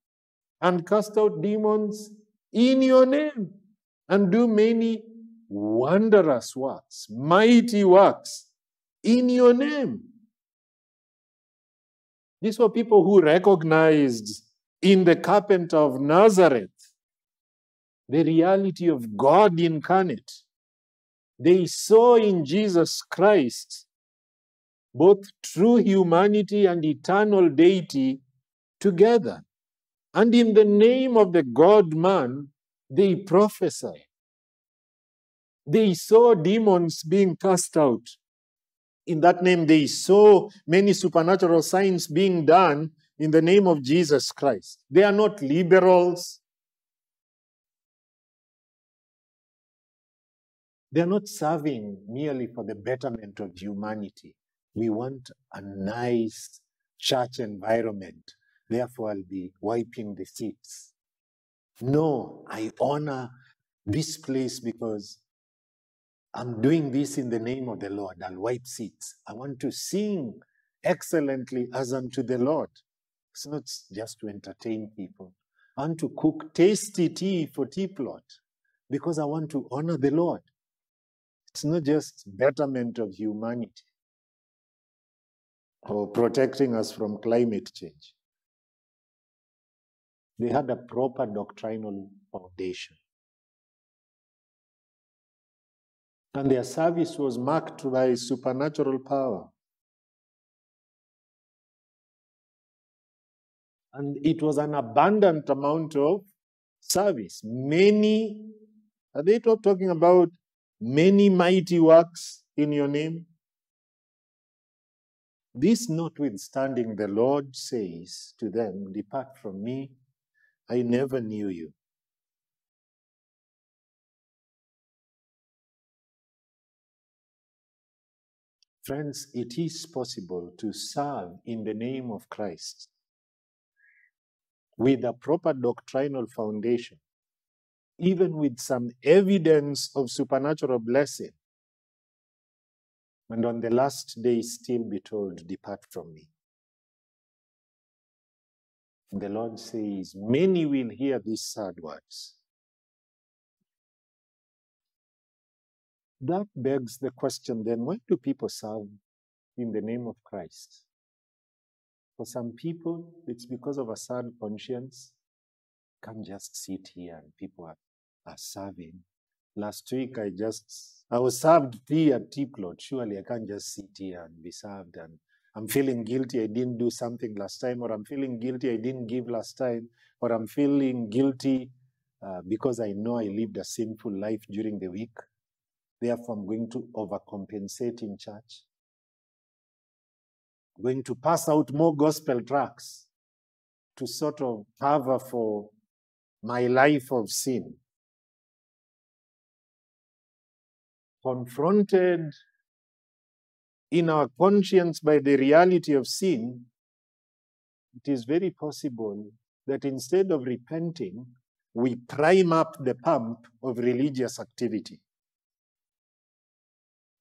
and cast out demons in your name and do many wondrous works, mighty works in your name? These were people who recognized in the carpenter of Nazareth the reality of God incarnate. They saw in Jesus Christ both true humanity and eternal deity together. And in the name of the God man, they prophesy. They saw demons being cast out. In that name, they saw many supernatural signs being done in the name of Jesus Christ. They are not liberals. They are not serving merely for the betterment of humanity. We want a nice church environment. Therefore, I'll be wiping the seats. No, I honor this place because I'm doing this in the name of the Lord. I'll wipe seats. I want to sing excellently as unto the Lord. It's not just to entertain people. I want to cook tasty tea for tea plot because I want to honor the Lord. It's not just betterment of humanity or protecting us from climate change. They had a proper doctrinal foundation. And their service was marked by supernatural power. And it was an abundant amount of service. Many, are they not talking about many mighty works in your name? This notwithstanding, the Lord says to them, Depart from me, I never knew you. Friends, it is possible to serve in the name of Christ with a proper doctrinal foundation, even with some evidence of supernatural blessing, and on the last day still be told, Depart from me. The Lord says, Many will hear these sad words. That begs the question then why do people serve in the name of Christ? For some people, it's because of a sad conscience. Can't just sit here and people are, are serving. Last week, I just, I was served tea at tea. Surely I can't just sit here and be served and I'm feeling guilty I didn't do something last time, or I'm feeling guilty I didn't give last time, or I'm feeling guilty uh, because I know I lived a sinful life during the week. Therefore, I'm going to overcompensate in church. I'm going to pass out more gospel tracts to sort of cover for my life of sin. Confronted in our conscience by the reality of sin, it is very possible that instead of repenting, we prime up the pump of religious activity.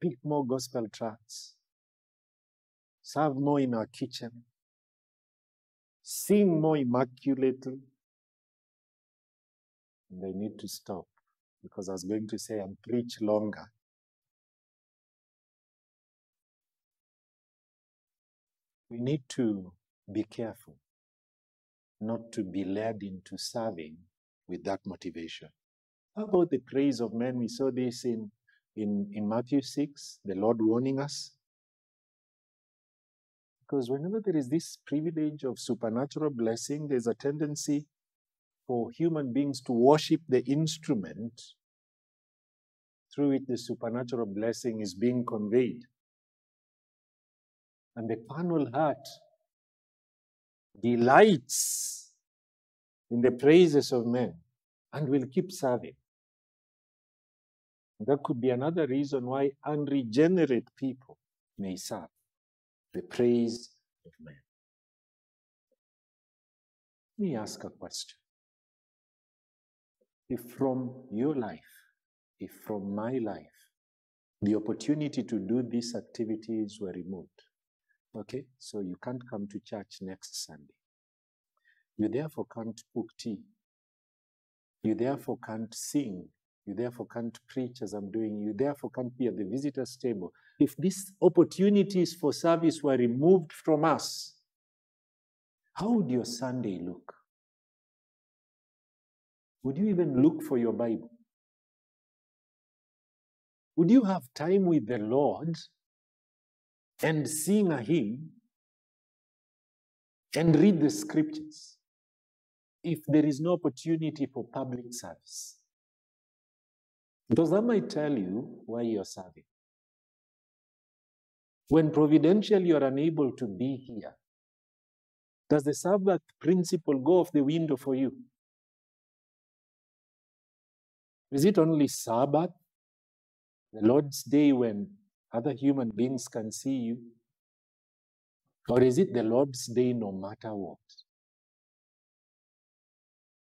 Pick more gospel tracts, serve more in our kitchen, sing more immaculately. And I need to stop because I was going to say and preach longer. We need to be careful not to be led into serving with that motivation. How about the praise of men? We saw this in, in, in Matthew 6, the Lord warning us. Because whenever there is this privilege of supernatural blessing, there's a tendency for human beings to worship the instrument through which the supernatural blessing is being conveyed. And the carnal heart delights in the praises of men and will keep serving. That could be another reason why unregenerate people may serve the praise of men. Let me ask a question. If from your life, if from my life, the opportunity to do these activities were removed, okay, so you can't come to church next Sunday. You therefore can't cook tea. You therefore can't sing. You therefore can't preach as I'm doing. You therefore can't be at the visitor's table. If these opportunities for service were removed from us, how would your Sunday look? Would you even look for your Bible? Would you have time with the Lord and sing a hymn and read the scriptures if there is no opportunity for public service? Because that might tell you why you're serving. When providentially you're unable to be here, does the Sabbath principle go off the window for you? Is it only Sabbath, the Lord's day when other human beings can see you? Or is it the Lord's day no matter what?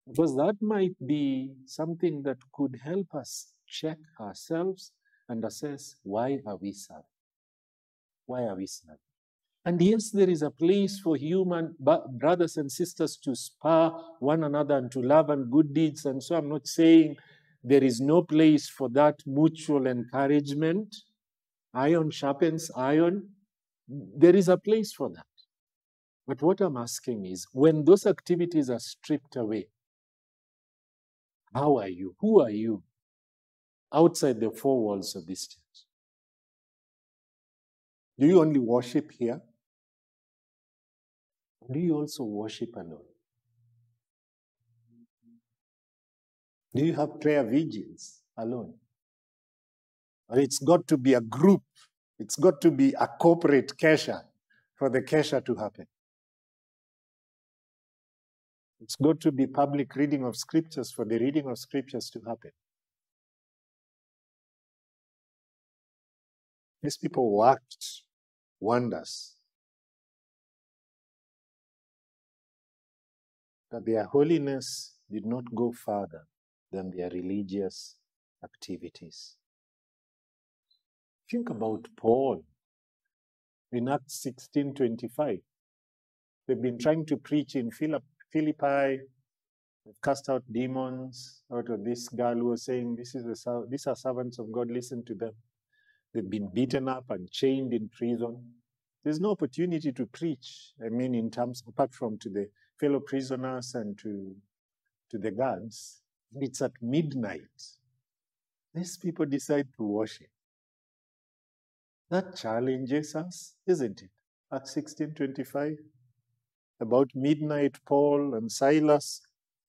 Because that might be something that could help us check ourselves and assess why are we serving? Why are we serving? And yes, there is a place for human brothers and sisters to spur one another and to love and good deeds. And so I'm not saying there is no place for that mutual encouragement. Iron sharpens iron. There is a place for that. But what I'm asking is when those activities are stripped away, how are you? Who are you outside the four walls of this church? Do you only worship here? Do you also worship alone? Do you have prayer vigils alone? Or it's got to be a group, it's got to be a corporate kesha for the kesha to happen. It's got to be public reading of scriptures for the reading of scriptures to happen. These people worked wonders. But their holiness did not go further than their religious activities. Think about Paul in Acts 16:25. They've been trying to preach in Philippi, they've cast out demons out of this girl who was saying, this is a, These are servants of God, listen to them. They've been beaten up and chained in prison. There's no opportunity to preach, I mean, in terms, apart from to the fellow prisoners and to, to the guards. It's at midnight. These people decide to worship. That challenges us, isn't it? Acts 16:25. About midnight, Paul and Silas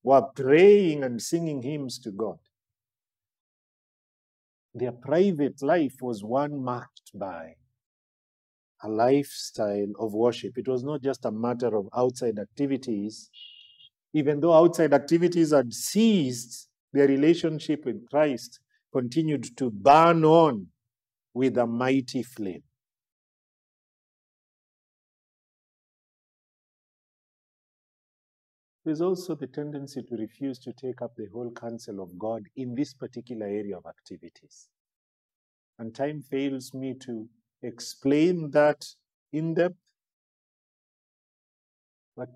were praying and singing hymns to God. Their private life was one marked by a lifestyle of worship. It was not just a matter of outside activities, even though outside activities had ceased, their relationship with Christ continued to burn on with a mighty flame. There's also the tendency to refuse to take up the whole counsel of God in this particular area of activities. And time fails me to explain that in depth. But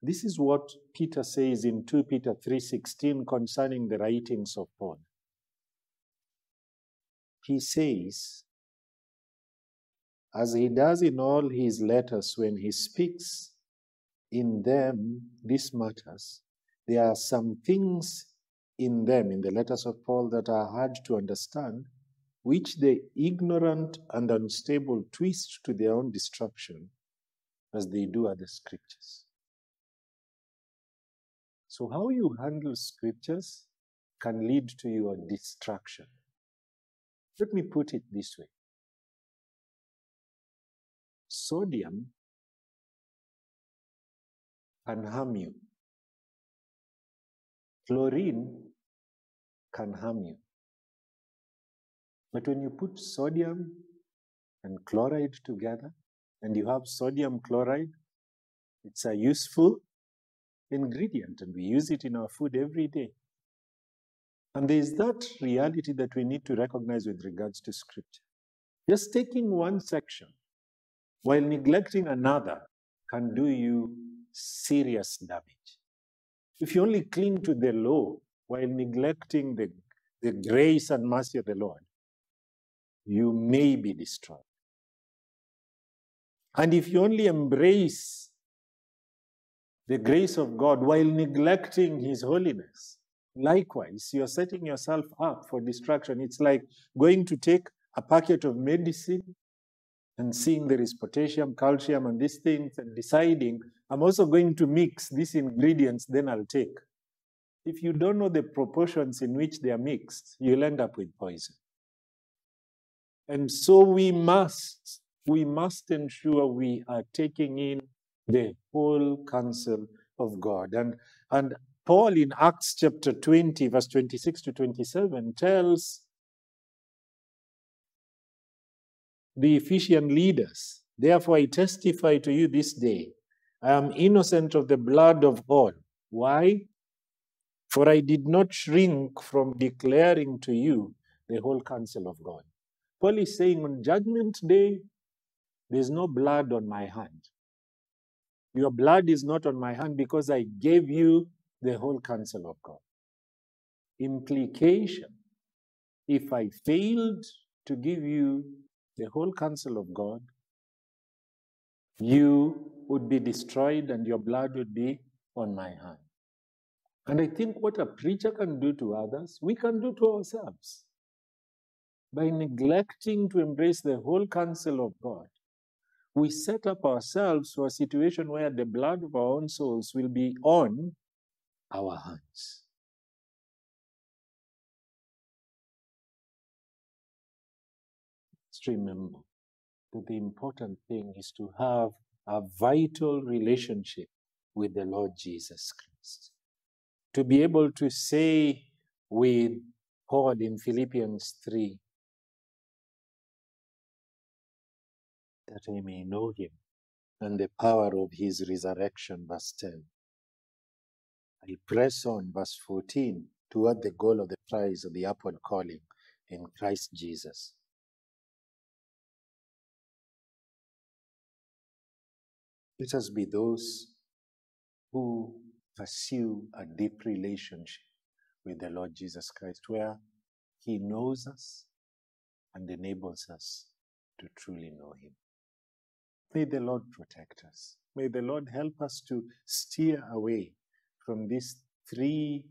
this is what Peter says in 2 Peter 3:16 concerning the writings of Paul. He says, as he does in all his letters when he speaks in them these matters, there are some things in them, in the letters of Paul, that are hard to understand, which the ignorant and unstable twist to their own destruction, as they do other scriptures. So, how you handle scriptures can lead to your destruction. Let me put it this way sodium can harm you, chlorine can harm you. But when you put sodium and chloride together, and you have sodium chloride, it's a useful ingredient, and we use it in our food every day. And there is that reality that we need to recognize with regards to Scripture. Just taking one section while neglecting another can do you serious damage. If you only cling to the law while neglecting the, the grace and mercy of the Lord, you may be destroyed. And if you only embrace the grace of God while neglecting His holiness, likewise, you're setting yourself up for destruction. It's like going to take a packet of medicine and seeing there is potassium, calcium, and these things, and deciding, I'm also going to mix these ingredients, then I'll take. If you don't know the proportions in which they are mixed, you'll end up with poison. And so we must, we must ensure we are taking in the whole counsel of God. And, and Paul in Acts chapter 20, verse 26 to 27, tells the Ephesian leaders, Therefore I testify to you this day, I am innocent of the blood of all. Why? For I did not shrink from declaring to you the whole counsel of God. Paul is saying on Judgment Day, there's no blood on my hand. Your blood is not on my hand because I gave you the whole counsel of God. Implication if I failed to give you the whole counsel of God, you would be destroyed and your blood would be on my hand. And I think what a preacher can do to others, we can do to ourselves. By neglecting to embrace the whole counsel of God, we set up ourselves for a situation where the blood of our own souls will be on our hands. Let's remember that the important thing is to have a vital relationship with the Lord Jesus Christ. To be able to say with Paul in Philippians 3 that I may know him and the power of his resurrection, verse 10. I press on, verse 14, toward the goal of the prize of the upward calling in Christ Jesus. Let us be those who pursue a deep relationship with the Lord Jesus Christ, where He knows us and enables us to truly know Him. May the Lord protect us. May the Lord help us to steer away from these three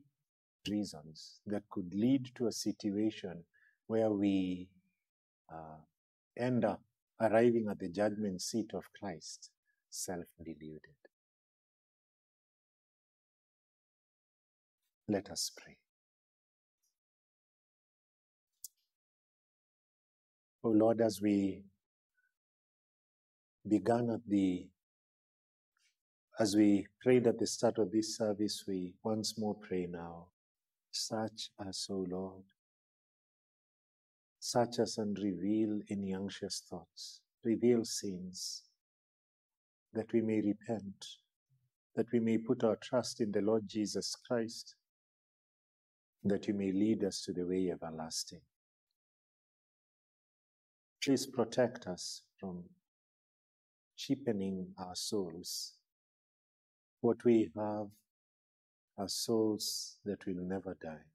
reasons that could lead to a situation where we uh, end up arriving at the judgment seat of Christ self deluded. Let us pray. Oh Lord, as we began at the as we prayed at the start of this service, we once more pray now. Search us, O Lord. Search us and reveal any anxious thoughts. Reveal sins that we may repent, that we may put our trust in the Lord Jesus Christ, that you may lead us to the way everlasting. Please protect us from cheapening our souls. What we have are souls that will never die.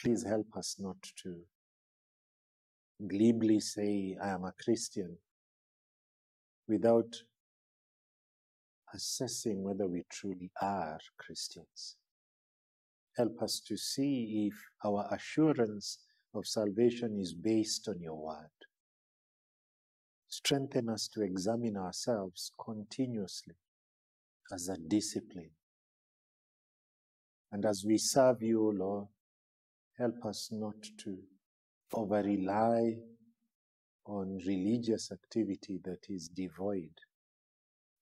Please help us not to glibly say, I am a Christian, without assessing whether we truly are Christians. Help us to see if our assurance of salvation is based on your word. Strengthen us to examine ourselves continuously as a discipline. And as we serve you, Lord, Help us not to over rely on religious activity that is devoid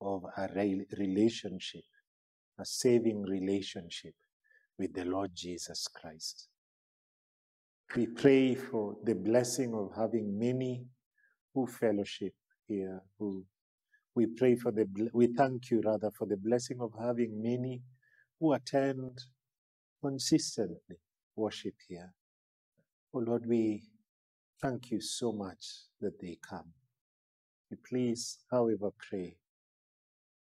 of a relationship, a saving relationship with the Lord Jesus Christ. We pray for the blessing of having many who fellowship here, who we pray for the, we thank you rather for the blessing of having many who attend consistently worship here. Oh Lord, we thank you so much that they come. We please, however, pray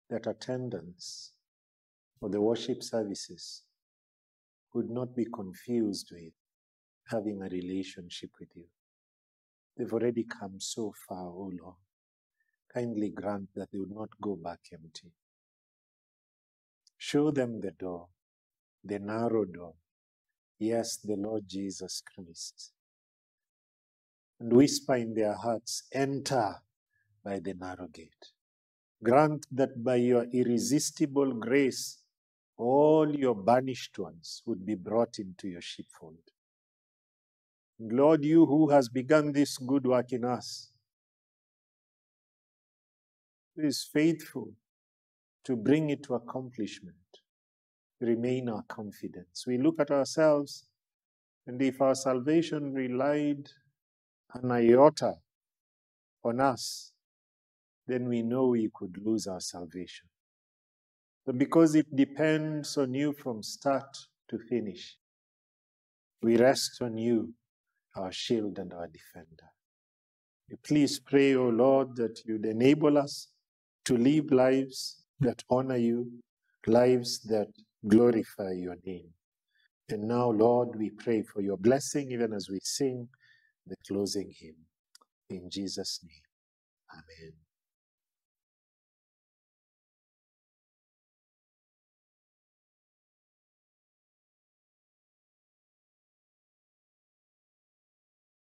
that attendance for the worship services would not be confused with having a relationship with you. They've already come so far, O oh Lord. Kindly grant that they would not go back empty. Show them the door, the narrow door. Yes, the Lord Jesus Christ. And whisper in their hearts, enter by the narrow gate. Grant that by your irresistible grace, all your banished ones would be brought into your sheepfold. Lord, you who has begun this good work in us, who is faithful to bring it to accomplishment. Remain our confidence. We look at ourselves, and if our salvation relied an iota on us, then we know we could lose our salvation. But because it depends on you from start to finish, we rest on you, our shield and our defender. Please pray, O oh Lord, that you'd enable us to live lives that honor you, lives that glorify your name. And now, Lord, we pray for your blessing even as we sing the closing hymn. In Jesus' name, amen.